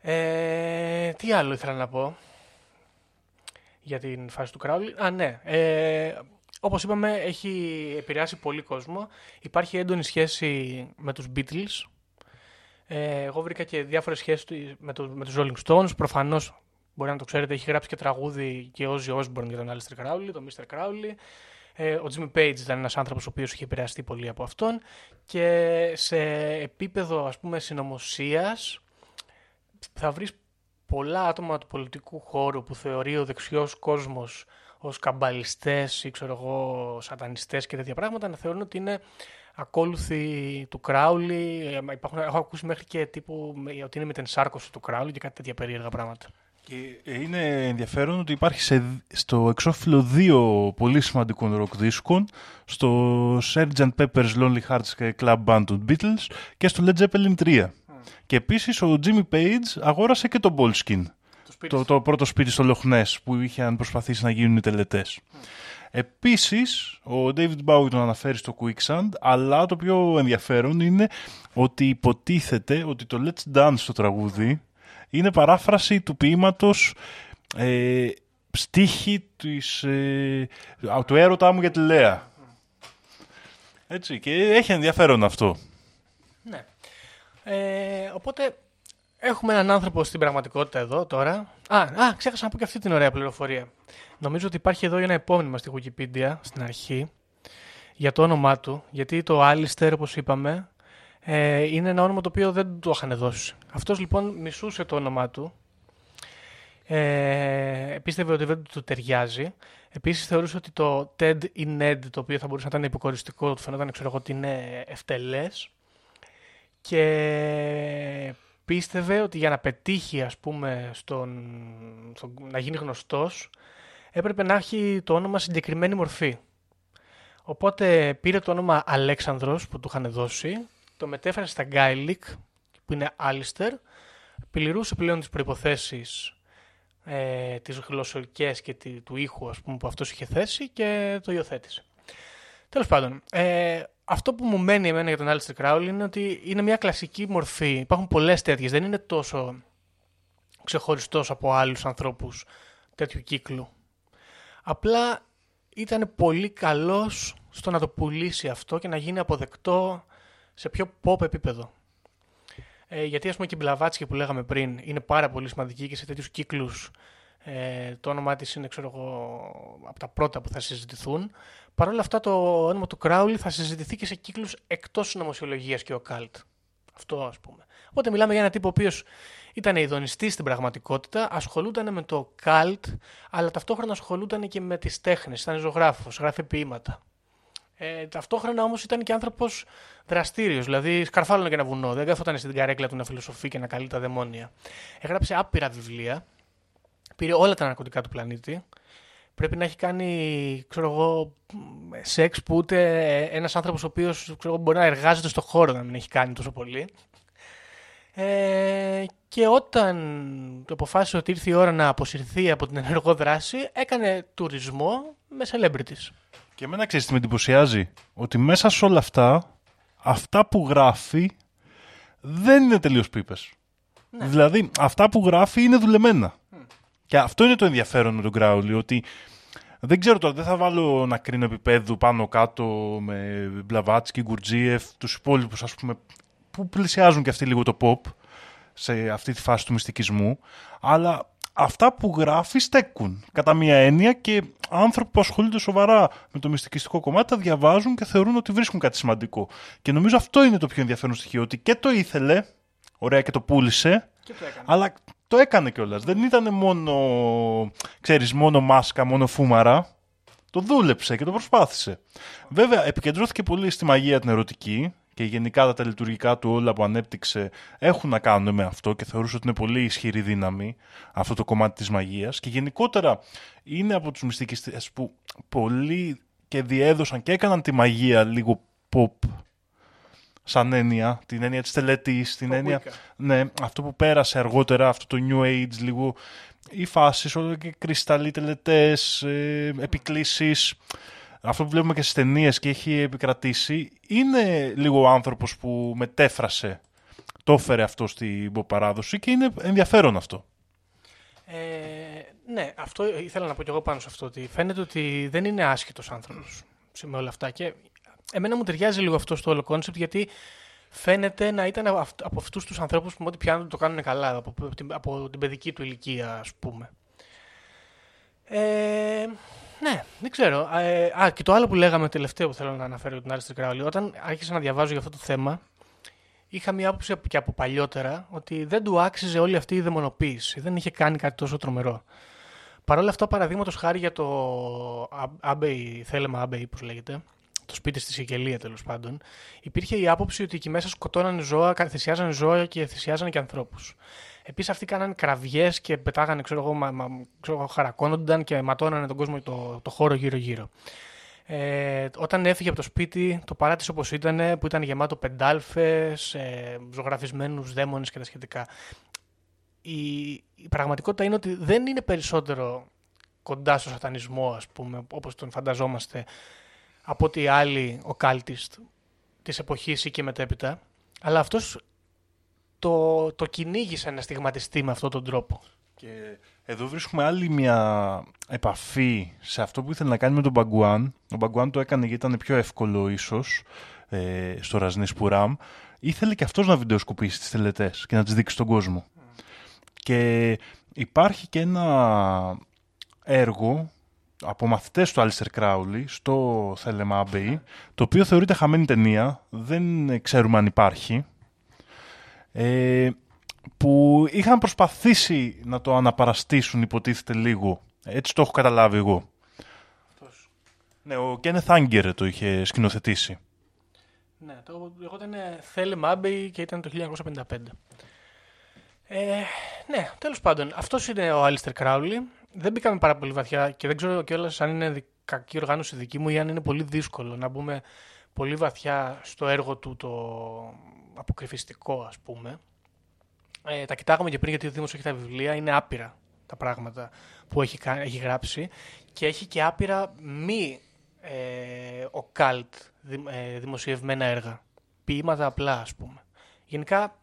Ε, τι άλλο ήθελα να πω για την φάση του Κράουλι. Α, ναι. Ε, όπως είπαμε, έχει επηρεάσει πολύ κόσμο. Υπάρχει έντονη σχέση με τους Beatles, ε, εγώ βρήκα και διάφορες σχέσεις με, το, με τους Rolling Stones. Προφανώς, μπορεί να το ξέρετε, έχει γράψει και τραγούδι και ο Ozzy Osbourne για τον Alistair Crowley, τον Mr. Crowley. Ε, ο Jimmy Page ήταν ένας άνθρωπος ο οποίος είχε επηρεαστεί πολύ από αυτόν. Και σε επίπεδο ας πούμε συνωμοσίας θα βρεις πολλά άτομα του πολιτικού χώρου που θεωρεί ο δεξιός κόσμος ως καμπαλιστές ή ξέρω εγώ σατανιστές και τέτοια πράγματα να θεωρούν ότι είναι ακόλουθοι του Κράουλι. Υπάρχουν, έχω ακούσει μέχρι και τύπου ότι είναι με την σάρκωση του Κράουλι και κάτι τέτοια περίεργα πράγματα. Και είναι ενδιαφέρον ότι υπάρχει σε, στο εξώφυλλο δύο πολύ σημαντικών ροκ δίσκων στο Sgt. Pepper's Lonely Hearts Club Band των Beatles και στο Led Zeppelin 3. Και επίσης ο Jimmy Page αγόρασε και το Bolskin. Το, το, πρώτο σπίτι στο Λοχνές που είχαν προσπαθήσει να γίνουν οι τελετές. Επίσης, ο David Bowie τον αναφέρει στο Quicksand, αλλά το πιο ενδιαφέρον είναι ότι υποτίθεται ότι το Let's Dance στο τραγούδι είναι παράφραση του ποίηματος ε, στίχη της, ε, του έρωτά μου για τη Λέα. Έτσι, και έχει ενδιαφέρον αυτό. Ναι. Ε, οπότε έχουμε έναν άνθρωπο στην πραγματικότητα εδώ τώρα. Α, α, ξέχασα να πω και αυτή την ωραία πληροφορία. Νομίζω ότι υπάρχει εδώ ένα επόμενο στη Wikipedia στην αρχή για το όνομά του. Γιατί το Alistair, όπως είπαμε, ε, είναι ένα όνομα το οποίο δεν του είχαν δώσει. Αυτός λοιπόν μισούσε το όνομά του. Ε, πίστευε ότι δεν του ταιριάζει. Επίσης θεωρούσε ότι το Ted ή Ned, το οποίο θα μπορούσε να ήταν υποκοριστικό, του φαινόταν ξέρω εγώ, ότι είναι ευτελές. και πίστευε ότι για να πετύχει ας πούμε στον, στον, να γίνει γνωστός έπρεπε να έχει το όνομα συγκεκριμένη μορφή. Οπότε πήρε το όνομα Αλέξανδρος που του είχαν δώσει, το μετέφερε στα Gaelic που είναι Άλιστερ, πληρούσε πλέον τις προϋποθέσεις ε, τις γλωσσορικές και τη, του ήχου ας πούμε, που αυτός είχε θέσει και το υιοθέτησε. Τέλος πάντων, ε, αυτό που μου μένει εμένα για τον Alistair Crowley είναι ότι είναι μια κλασική μορφή. Υπάρχουν πολλές τέτοιες, δεν είναι τόσο ξεχωριστός από άλλους ανθρώπους τέτοιου κύκλου. Απλά ήταν πολύ καλός στο να το πουλήσει αυτό και να γίνει αποδεκτό σε πιο pop επίπεδο. Ε, γιατί ας πούμε και η Μπλαβάτσκι που λέγαμε πριν είναι πάρα πολύ σημαντική και σε τέτοιους κύκλους ε, το όνομά της είναι ξέρω εγώ, από τα πρώτα που θα συζητηθούν. Παρ' όλα αυτά το όνομα του Κράουλι θα συζητηθεί και σε κύκλους εκτός συνωμοσιολογίας και ο Καλτ. Αυτό ας πούμε. Οπότε μιλάμε για ένα τύπο ο οποίος ήταν ειδονιστής στην πραγματικότητα, ασχολούταν με το καλτ, αλλά ταυτόχρονα ασχολούταν και με τις τέχνες, ήταν ζωγράφος, γράφει ποίηματα. Ε, ταυτόχρονα όμως ήταν και άνθρωπος δραστήριος, δηλαδή σκαρφάλωνε και ένα βουνό. Δεν καθόταν στην καρέκλα του να φιλοσοφεί και να καλεί τα δαιμόνια. Έγραψε άπειρα βιβλία, πήρε όλα τα ναρκωτικά του πλανήτη. Πρέπει να έχει κάνει, ξέρω εγώ, σεξ που ούτε ένας άνθρωπος ο οποίος μπορεί να εργάζεται στο χώρο να μην έχει κάνει τόσο πολύ. Ε, και όταν το αποφάσισε ότι ήρθε η ώρα να αποσυρθεί από την ενεργό δράση, έκανε τουρισμό με celebrities. Και εμένα ξέρεις τι με εντυπωσιάζει; Ότι μέσα σε όλα αυτά, αυτά που γράφει δεν είναι τελείως πίπες. Ναι. Δηλαδή, αυτά που γράφει είναι δουλεμένα. Και αυτό είναι το ενδιαφέρον με τον Γκράουλι, ότι δεν ξέρω τώρα, δεν θα βάλω να κρίνω επίπεδου πάνω κάτω με Μπλαβάτσκι, Γκουρτζίεφ, τους υπόλοιπους ας πούμε, που πλησιάζουν και αυτοί λίγο το pop σε αυτή τη φάση του μυστικισμού, αλλά αυτά που γράφει στέκουν κατά μία έννοια και άνθρωποι που ασχολούνται σοβαρά με το μυστικιστικό κομμάτι τα διαβάζουν και θεωρούν ότι βρίσκουν κάτι σημαντικό. Και νομίζω αυτό είναι το πιο ενδιαφέρον στοιχείο, ότι και το ήθελε, ωραία και το πούλησε, αλλά το έκανε κιόλας. Δεν ήταν μόνο, ξέρεις, μόνο μάσκα, μόνο φούμαρα. Το δούλεψε και το προσπάθησε. Βέβαια, επικεντρώθηκε πολύ στη μαγεία την ερωτική, και γενικά τα λειτουργικά του όλα που ανέπτυξε έχουν να κάνουν με αυτό και θεωρούσα ότι είναι πολύ ισχυρή δύναμη αυτό το κομμάτι της μαγείας και γενικότερα είναι από τους μυστικιστές που πολύ και διέδωσαν και έκαναν τη μαγεία λίγο pop σαν έννοια, την έννοια της τελετής, την έννοια, ναι, αυτό που πέρασε αργότερα, αυτό το New Age λίγο, οι φάσεις, όλο και κρυσταλλοί τελετές, ε, επικλήσεις, αυτό που βλέπουμε και στις ταινίες και έχει επικρατήσει, είναι λίγο ο άνθρωπος που μετέφρασε, το έφερε αυτό στην παράδοση και είναι ενδιαφέρον αυτό. Ε, ναι, αυτό ήθελα να πω κι εγώ πάνω σε αυτό, ότι φαίνεται ότι δεν είναι άσχετος άνθρωπος με όλα αυτά και εμένα μου ταιριάζει λίγο αυτό στο όλο concept γιατί φαίνεται να ήταν από αυτούς τους ανθρώπους που ό,τι πιάνουν το κάνουν καλά, από, την, από την παιδική του ηλικία, ας πούμε. Ε, ναι, δεν ξέρω. Ε, α, και το άλλο που λέγαμε τελευταίο που θέλω να αναφέρω για τον Άλιστερ Κράουλι. Όταν άρχισα να διαβάζω για αυτό το θέμα, είχα μια άποψη και από παλιότερα ότι δεν του άξιζε όλη αυτή η δαιμονοποίηση. Δεν είχε κάνει κάτι τόσο τρομερό. Παρ' όλα αυτά, παραδείγματος χάρη για το Abbey, θέλεμα Abbey, όπω λέγεται, το σπίτι στη Σικελία τέλος πάντων, υπήρχε η άποψη ότι εκεί μέσα σκοτώνανε ζώα, θυσιάζανε ζώα και θυσιάζανε και ανθρώπους. Επίσης αυτοί κάνανε κραυγές και πετάγανε, ξέρω εγώ, μα, μα, ξέρω, χαρακώνονταν και ματώνανε τον κόσμο το, το χώρο γύρω-γύρω. Ε, όταν έφυγε από το σπίτι, το παράτησε όπως ήταν, που ήταν γεμάτο πεντάλφες, ε, ζωγραφισμένους δαίμονες και τα σχετικά. Η, η πραγματικότητα είναι ότι δεν είναι περισσότερο κοντά στο σατανισμό, ας πούμε, όπως τον φανταζόμαστε, από ότι άλλοι ο κάλτιστ της εποχής ή και μετέπειτα, αλλά αυτός το, το κυνήγησε να στιγματιστεί με αυτόν τον τρόπο. Και εδώ βρίσκουμε άλλη μια επαφή σε αυτό που ήθελε να κάνει με τον Μπαγκουάν. Ο Μπαγκουάν το έκανε γιατί ήταν πιο εύκολο ίσως ε, στο Ραζνή Σπουράμ. Ήθελε και αυτός να βιντεοσκοπήσει τις τελετές και να τις δείξει στον κόσμο. Και υπάρχει και ένα έργο από μαθητές του Άλιστερ Κράουλι στο Θέλεμα Abbey, το οποίο θεωρείται χαμένη ταινία, δεν ξέρουμε αν υπάρχει ε, που είχαν προσπαθήσει να το αναπαραστήσουν υποτίθεται λίγο. Έτσι το έχω καταλάβει εγώ. Ναι, ο Κένεθ Άγκερ το είχε σκηνοθετήσει. Ναι, το εγώ ήταν Θέλε Μάμπεϊ και ήταν το 1955. Ε, ναι, τέλος πάντων, αυτός είναι ο Άλιστερ Κράουλι. Δεν μπήκαμε πάρα πολύ βαθιά και δεν ξέρω κιόλας αν είναι δι- κακή οργάνωση δική μου ή αν είναι πολύ δύσκολο να μπούμε πολύ βαθιά στο έργο του το αποκρυφιστικό ας πούμε. Ε, τα κοιτάγαμε και πριν γιατί ο Δήμος έχει τα βιβλία, είναι άπειρα τα πράγματα που έχει, κα- έχει γράψει και έχει και άπειρα μη ε, οκάλτ δη- ε, δημοσιευμένα έργα. Ποίηματα απλά ας πούμε. Γενικά,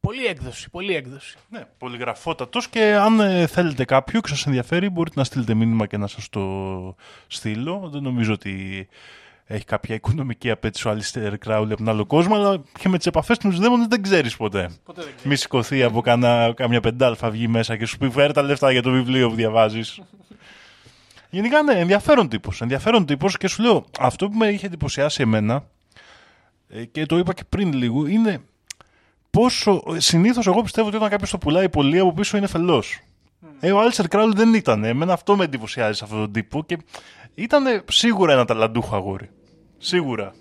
πολύ έκδοση, πολύ έκδοση. Ναι, πολυγραφότατος και αν ε, θέλετε κάποιο και σας ενδιαφέρει μπορείτε να στείλετε μήνυμα και να σας το στείλω. Δεν νομίζω ότι έχει κάποια οικονομική απέτηση ο Αλιστέρ Κράουλ από τον άλλο κόσμο, αλλά και με τις επαφές του με τους δαίμονες δεν ξέρεις ποτέ. Ποτέ δεν Μη σηκωθεί από κανά, κάμια πεντάλφα βγει μέσα και σου πει φέρε τα λεφτά για το βιβλίο που διαβάζεις. Γενικά ναι, ενδιαφέρον τύπος. Ενδιαφέρον τύπος και σου λέω, αυτό που με είχε εντυπωσιάσει εμένα ε, και το είπα και πριν λίγο, είναι πόσο. Συνήθως εγώ πιστεύω ότι όταν κάποιος το πουλάει πολύ από πίσω είναι φελός. Ε, ο Άλισερ Κράουλ δεν ήταν. Εμένα αυτό με εντυπωσιάζει σε αυτόν τον τύπο και ήταν σίγουρα ένα ταλαντούχο αγόρι. Σίγουρα.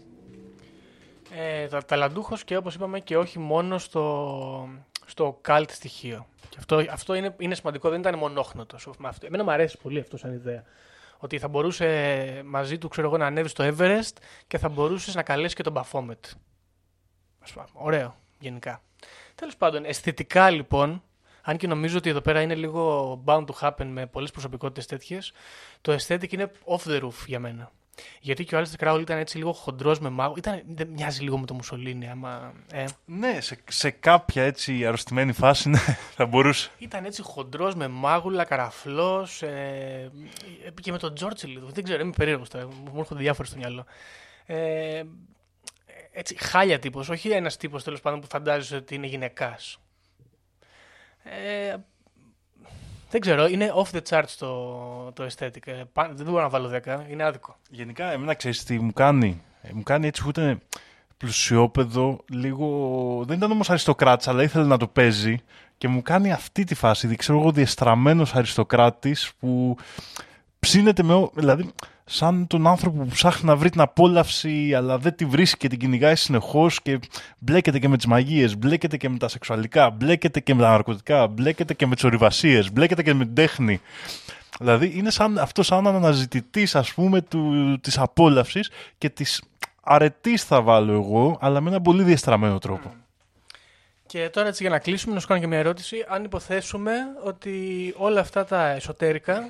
Ε, τα, ταλαντούχος και όπως είπαμε και όχι μόνο στο, στο cult στοιχείο. Και αυτό, αυτό είναι, είναι σημαντικό, δεν ήταν μονόχνοτος. Αυτό, εμένα μου αρέσει πολύ αυτό σαν ιδέα. Ότι θα μπορούσε μαζί του ξέρω εγώ, να ανέβεις στο Everest και θα μπορούσες να καλέσεις και τον Baphomet. Ας πούμε, ωραίο, γενικά. Τέλος πάντων, αισθητικά λοιπόν, αν και νομίζω ότι εδώ πέρα είναι λίγο bound to happen με πολλές προσωπικότητες τέτοιες, το aesthetic είναι off the roof για μένα. Γιατί και ο Άλιστερ Κράουλ ήταν έτσι λίγο χοντρός με μάγο. Ήταν, δεν μοιάζει λίγο με το Μουσολίνι, άμα. Ε. Ναι, σε, σε κάποια έτσι αρρωστημένη φάση ναι, θα μπορούσε. Ήταν έτσι χοντρός με μάγουλα, καραφλός. Ε, και με τον Τζόρτσι λίγο. Δεν ξέρω, είμαι περίεργος τώρα. Μου έρχονται διάφορα στο μυαλό. Ε, έτσι, χάλια τύπος. Όχι ένας τύπος τέλος πάντων που φαντάζεσαι ότι είναι γυναικάς. Ε, δεν ξέρω, είναι off the charts το, το aesthetic. Ε, πα- δεν μπορώ να βάλω 10, είναι άδικο. Γενικά, εμένα ξέρεις τι μου κάνει. Ε, μου κάνει έτσι που ήταν πλουσιόπεδο, λίγο... Δεν ήταν όμως αριστοκράτης, αλλά ήθελε να το παίζει και μου κάνει αυτή τη φάση, δι- ξέρω εγώ, διεστραμμένος αριστοκράτης που ψήνεται με... ό- Δηλαδή, σαν τον άνθρωπο που ψάχνει να βρει την απόλαυση, αλλά δεν τη βρίσκει και την κυνηγάει συνεχώς και μπλέκεται και με τις μαγείες, μπλέκεται και με τα σεξουαλικά, μπλέκεται και με τα ναρκωτικά, μπλέκεται και με τις ορειβασίες, μπλέκεται και με την τέχνη. Δηλαδή είναι σαν, αυτό σαν αναζητητής ας πούμε του, της απόλαυσης και της αρετής θα βάλω εγώ, αλλά με έναν πολύ διεστραμμένο τρόπο. Και τώρα έτσι για να κλείσουμε, να σου κάνω και μια ερώτηση. Αν υποθέσουμε ότι όλα αυτά τα εσωτερικά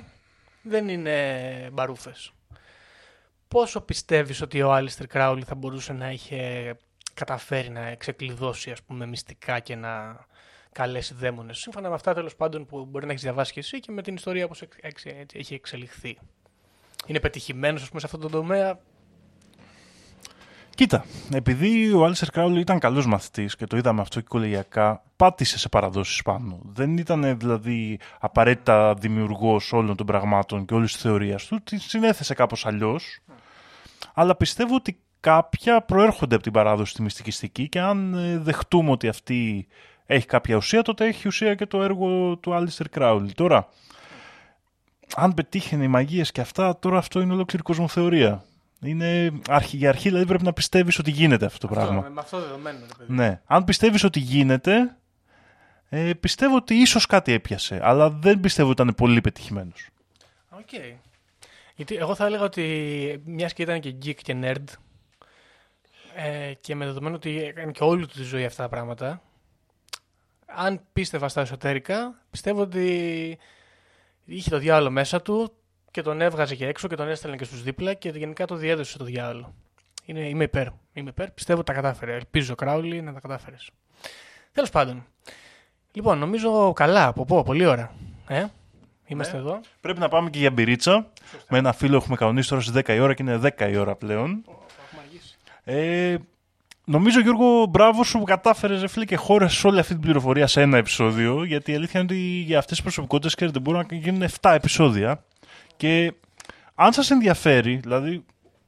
δεν είναι μπαρούφες. Πόσο πιστεύεις ότι ο Άλιστερ Κράουλι θα μπορούσε να είχε καταφέρει να ξεκλειδώσει ας πούμε μυστικά και να καλέσει δαίμονες; Σύμφωνα με αυτά τέλος πάντων που μπορεί να έχεις διαβάσει και εσύ και με την ιστορία όπως εξ- εξ- έτσι έχει εξελιχθεί. Είναι πετυχημένος ας πούμε σε αυτό το τομέα; Κοίτα, επειδή ο Άλισερ Κράουλ ήταν καλός μαθητής και το είδαμε αυτό και κολεγιακά, πάτησε σε παραδόσεις πάνω. Δεν ήταν δηλαδή απαραίτητα δημιουργός όλων των πραγμάτων και όλης της θεωρίας του, τη συνέθεσε κάπως αλλιώς. Αλλά πιστεύω ότι κάποια προέρχονται από την παράδοση τη μυστικιστική και αν ε, δεχτούμε ότι αυτή έχει κάποια ουσία, τότε έχει ουσία και το έργο του Άλιστερ Κράουλ. Τώρα, αν πετύχαινε οι μαγείες και αυτά, τώρα αυτό είναι ολόκληρη κοσμοθεωρία. Είναι αρχή, για αρχή δηλαδή πρέπει να πιστεύεις ότι γίνεται αυτό το πράγμα. με αυτό δεδομένο. Ρε, παιδί. Ναι. Αν πιστεύεις ότι γίνεται, ε, πιστεύω ότι ίσως κάτι έπιασε. Αλλά δεν πιστεύω ότι ήταν πολύ πετυχημένος. Οκ. Γιατί εγώ θα έλεγα ότι μιας και ήταν και geek και nerd ε, και με δεδομένο ότι έκανε και όλη του τη ζωή αυτά τα πράγματα, αν πίστευα στα εσωτερικά, πιστεύω ότι είχε το διάολο μέσα του και τον έβγαζε και έξω και τον έστελνε και στους δίπλα και γενικά το διέδωσε το διάολο. Είναι, είμαι υπέρ. Είμαι υπέρ. Πιστεύω ότι τα κατάφερε. Ελπίζω, Κράουλι, να τα κατάφερες. Τέλος πάντων. Λοιπόν, νομίζω καλά. Από πω, πολύ ώρα. Ε; Είμαστε εδώ. Πρέπει να πάμε και για μπυρίτσα. Με ένα φίλο έχουμε κανονίσει τώρα στις 10 η ώρα και είναι 10 η ώρα πλέον. Ε, νομίζω Γιώργο, μπράβο σου που κατάφερες ρε φίλε και χώρε όλη αυτή την πληροφορία σε ένα επεισόδιο. Γιατί η αλήθεια είναι ότι για αυτές τις προσωπικότητες ξέρετε μπορούν να γίνουν 7 επεισόδια. Και αν σας ενδιαφέρει, δηλαδή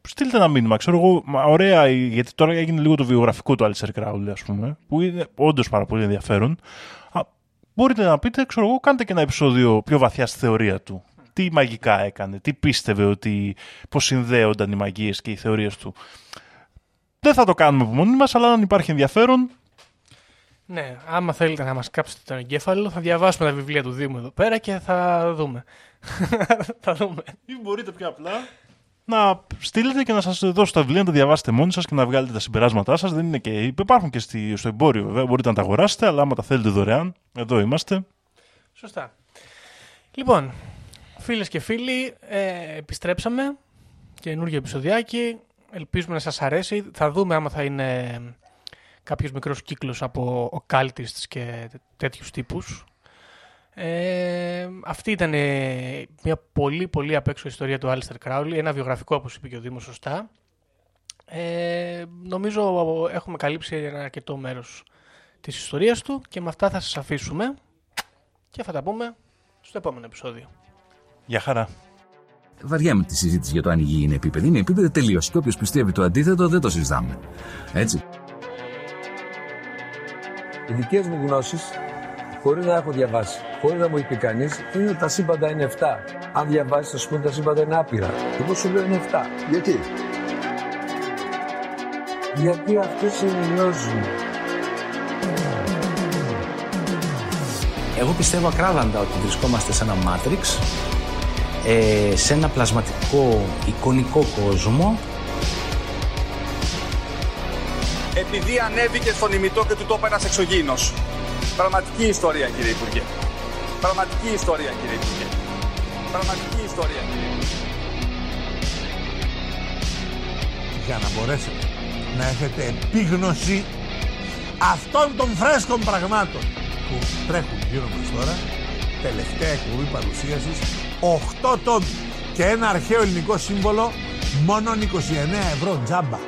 στείλτε ένα μήνυμα. Ξέρω εγώ, μα, ωραία, γιατί τώρα έγινε λίγο το βιογραφικό του Άλισερ Κράουλ, ας πούμε, που είναι όντως πάρα πολύ ενδιαφέρον. Α, μπορείτε να πείτε, ξέρω εγώ, κάντε και ένα επεισόδιο πιο βαθιά στη θεωρία του. Τι μαγικά έκανε, τι πίστευε ότι, πώς συνδέονταν οι μαγείες και οι θεωρίες του. Δεν θα το κάνουμε από μόνοι μας, αλλά αν υπάρχει ενδιαφέρον. Ναι, άμα θέλετε να μας κάψετε τον εγκέφαλο, θα διαβάσουμε τα βιβλία του Δήμου εδώ πέρα και θα δούμε. θα δούμε. Ή μπορείτε πιο απλά να στείλετε και να σας δώσω τα βιβλία, να τα διαβάσετε μόνοι σας και να βγάλετε τα συμπεράσματά σας. Δεν είναι και. Υπάρχουν και στη, στο εμπόριο, βέβαια. Μπορείτε να τα αγοράσετε, αλλά άμα τα θέλετε δωρεάν, εδώ είμαστε. Σωστά. Λοιπόν, φίλες και φίλοι, ε, επιστρέψαμε. Καινούργιο επεισοδιάκι. Ελπίζουμε να σας αρέσει. Θα δούμε άμα θα είναι κάποιος μικρός κύκλος από occultists και τέτοιους τύπους. Ε, αυτή ήταν ε, μια πολύ πολύ απ' έξω ιστορία του Alistair Crowley, ένα βιογραφικό όπως είπε και ο Δήμος σωστά. Ε, νομίζω έχουμε καλύψει ένα αρκετό μέρος της ιστορίας του και με αυτά θα σας αφήσουμε και θα τα πούμε στο επόμενο επεισόδιο. Γεια χαρά. Βαριέμαι τη συζήτηση για το αν η γη είναι επίπεδη. Είναι επίπεδη τελείως. Και όποιος πιστεύει το αντίθετο δεν το συζητάμε. Έτσι. Οι δικές μου γνώσεις, χωρίς να έχω διαβάσει, χωρίς να μου έχει πει κανείς, είναι ότι τα σύμπαντα είναι 7. Αν διαβάσεις, θα σου πούνε τα σύμπαντα είναι άπειρα. Εγώ σου λέω είναι 7. Γιατί; Γιατί αυτό συνειώζουν. Εγώ πιστεύω ακράδαντα ότι βρισκόμαστε σε ένα Matrix, ε, σε ένα πλασματικό εικονικό κόσμο Επειδή ανέβηκε στον ημιτό και του το είπε ένας εξωγήινος. Πραγματική ιστορία κύριε Υπουργέ. Πραγματική ιστορία κύριε Υπουργέ. Πραγματική ιστορία κύριε Υπουργέ. για να μπορέσετε να έχετε επίγνωση αυτών των φρέσκων πραγμάτων που τρέχουν γύρω μας τώρα τελευταία εκπομπή παρουσίασης 8 τόμοι και ένα αρχαίο ελληνικό σύμβολο μόνο 29 ευρώ τζάμπα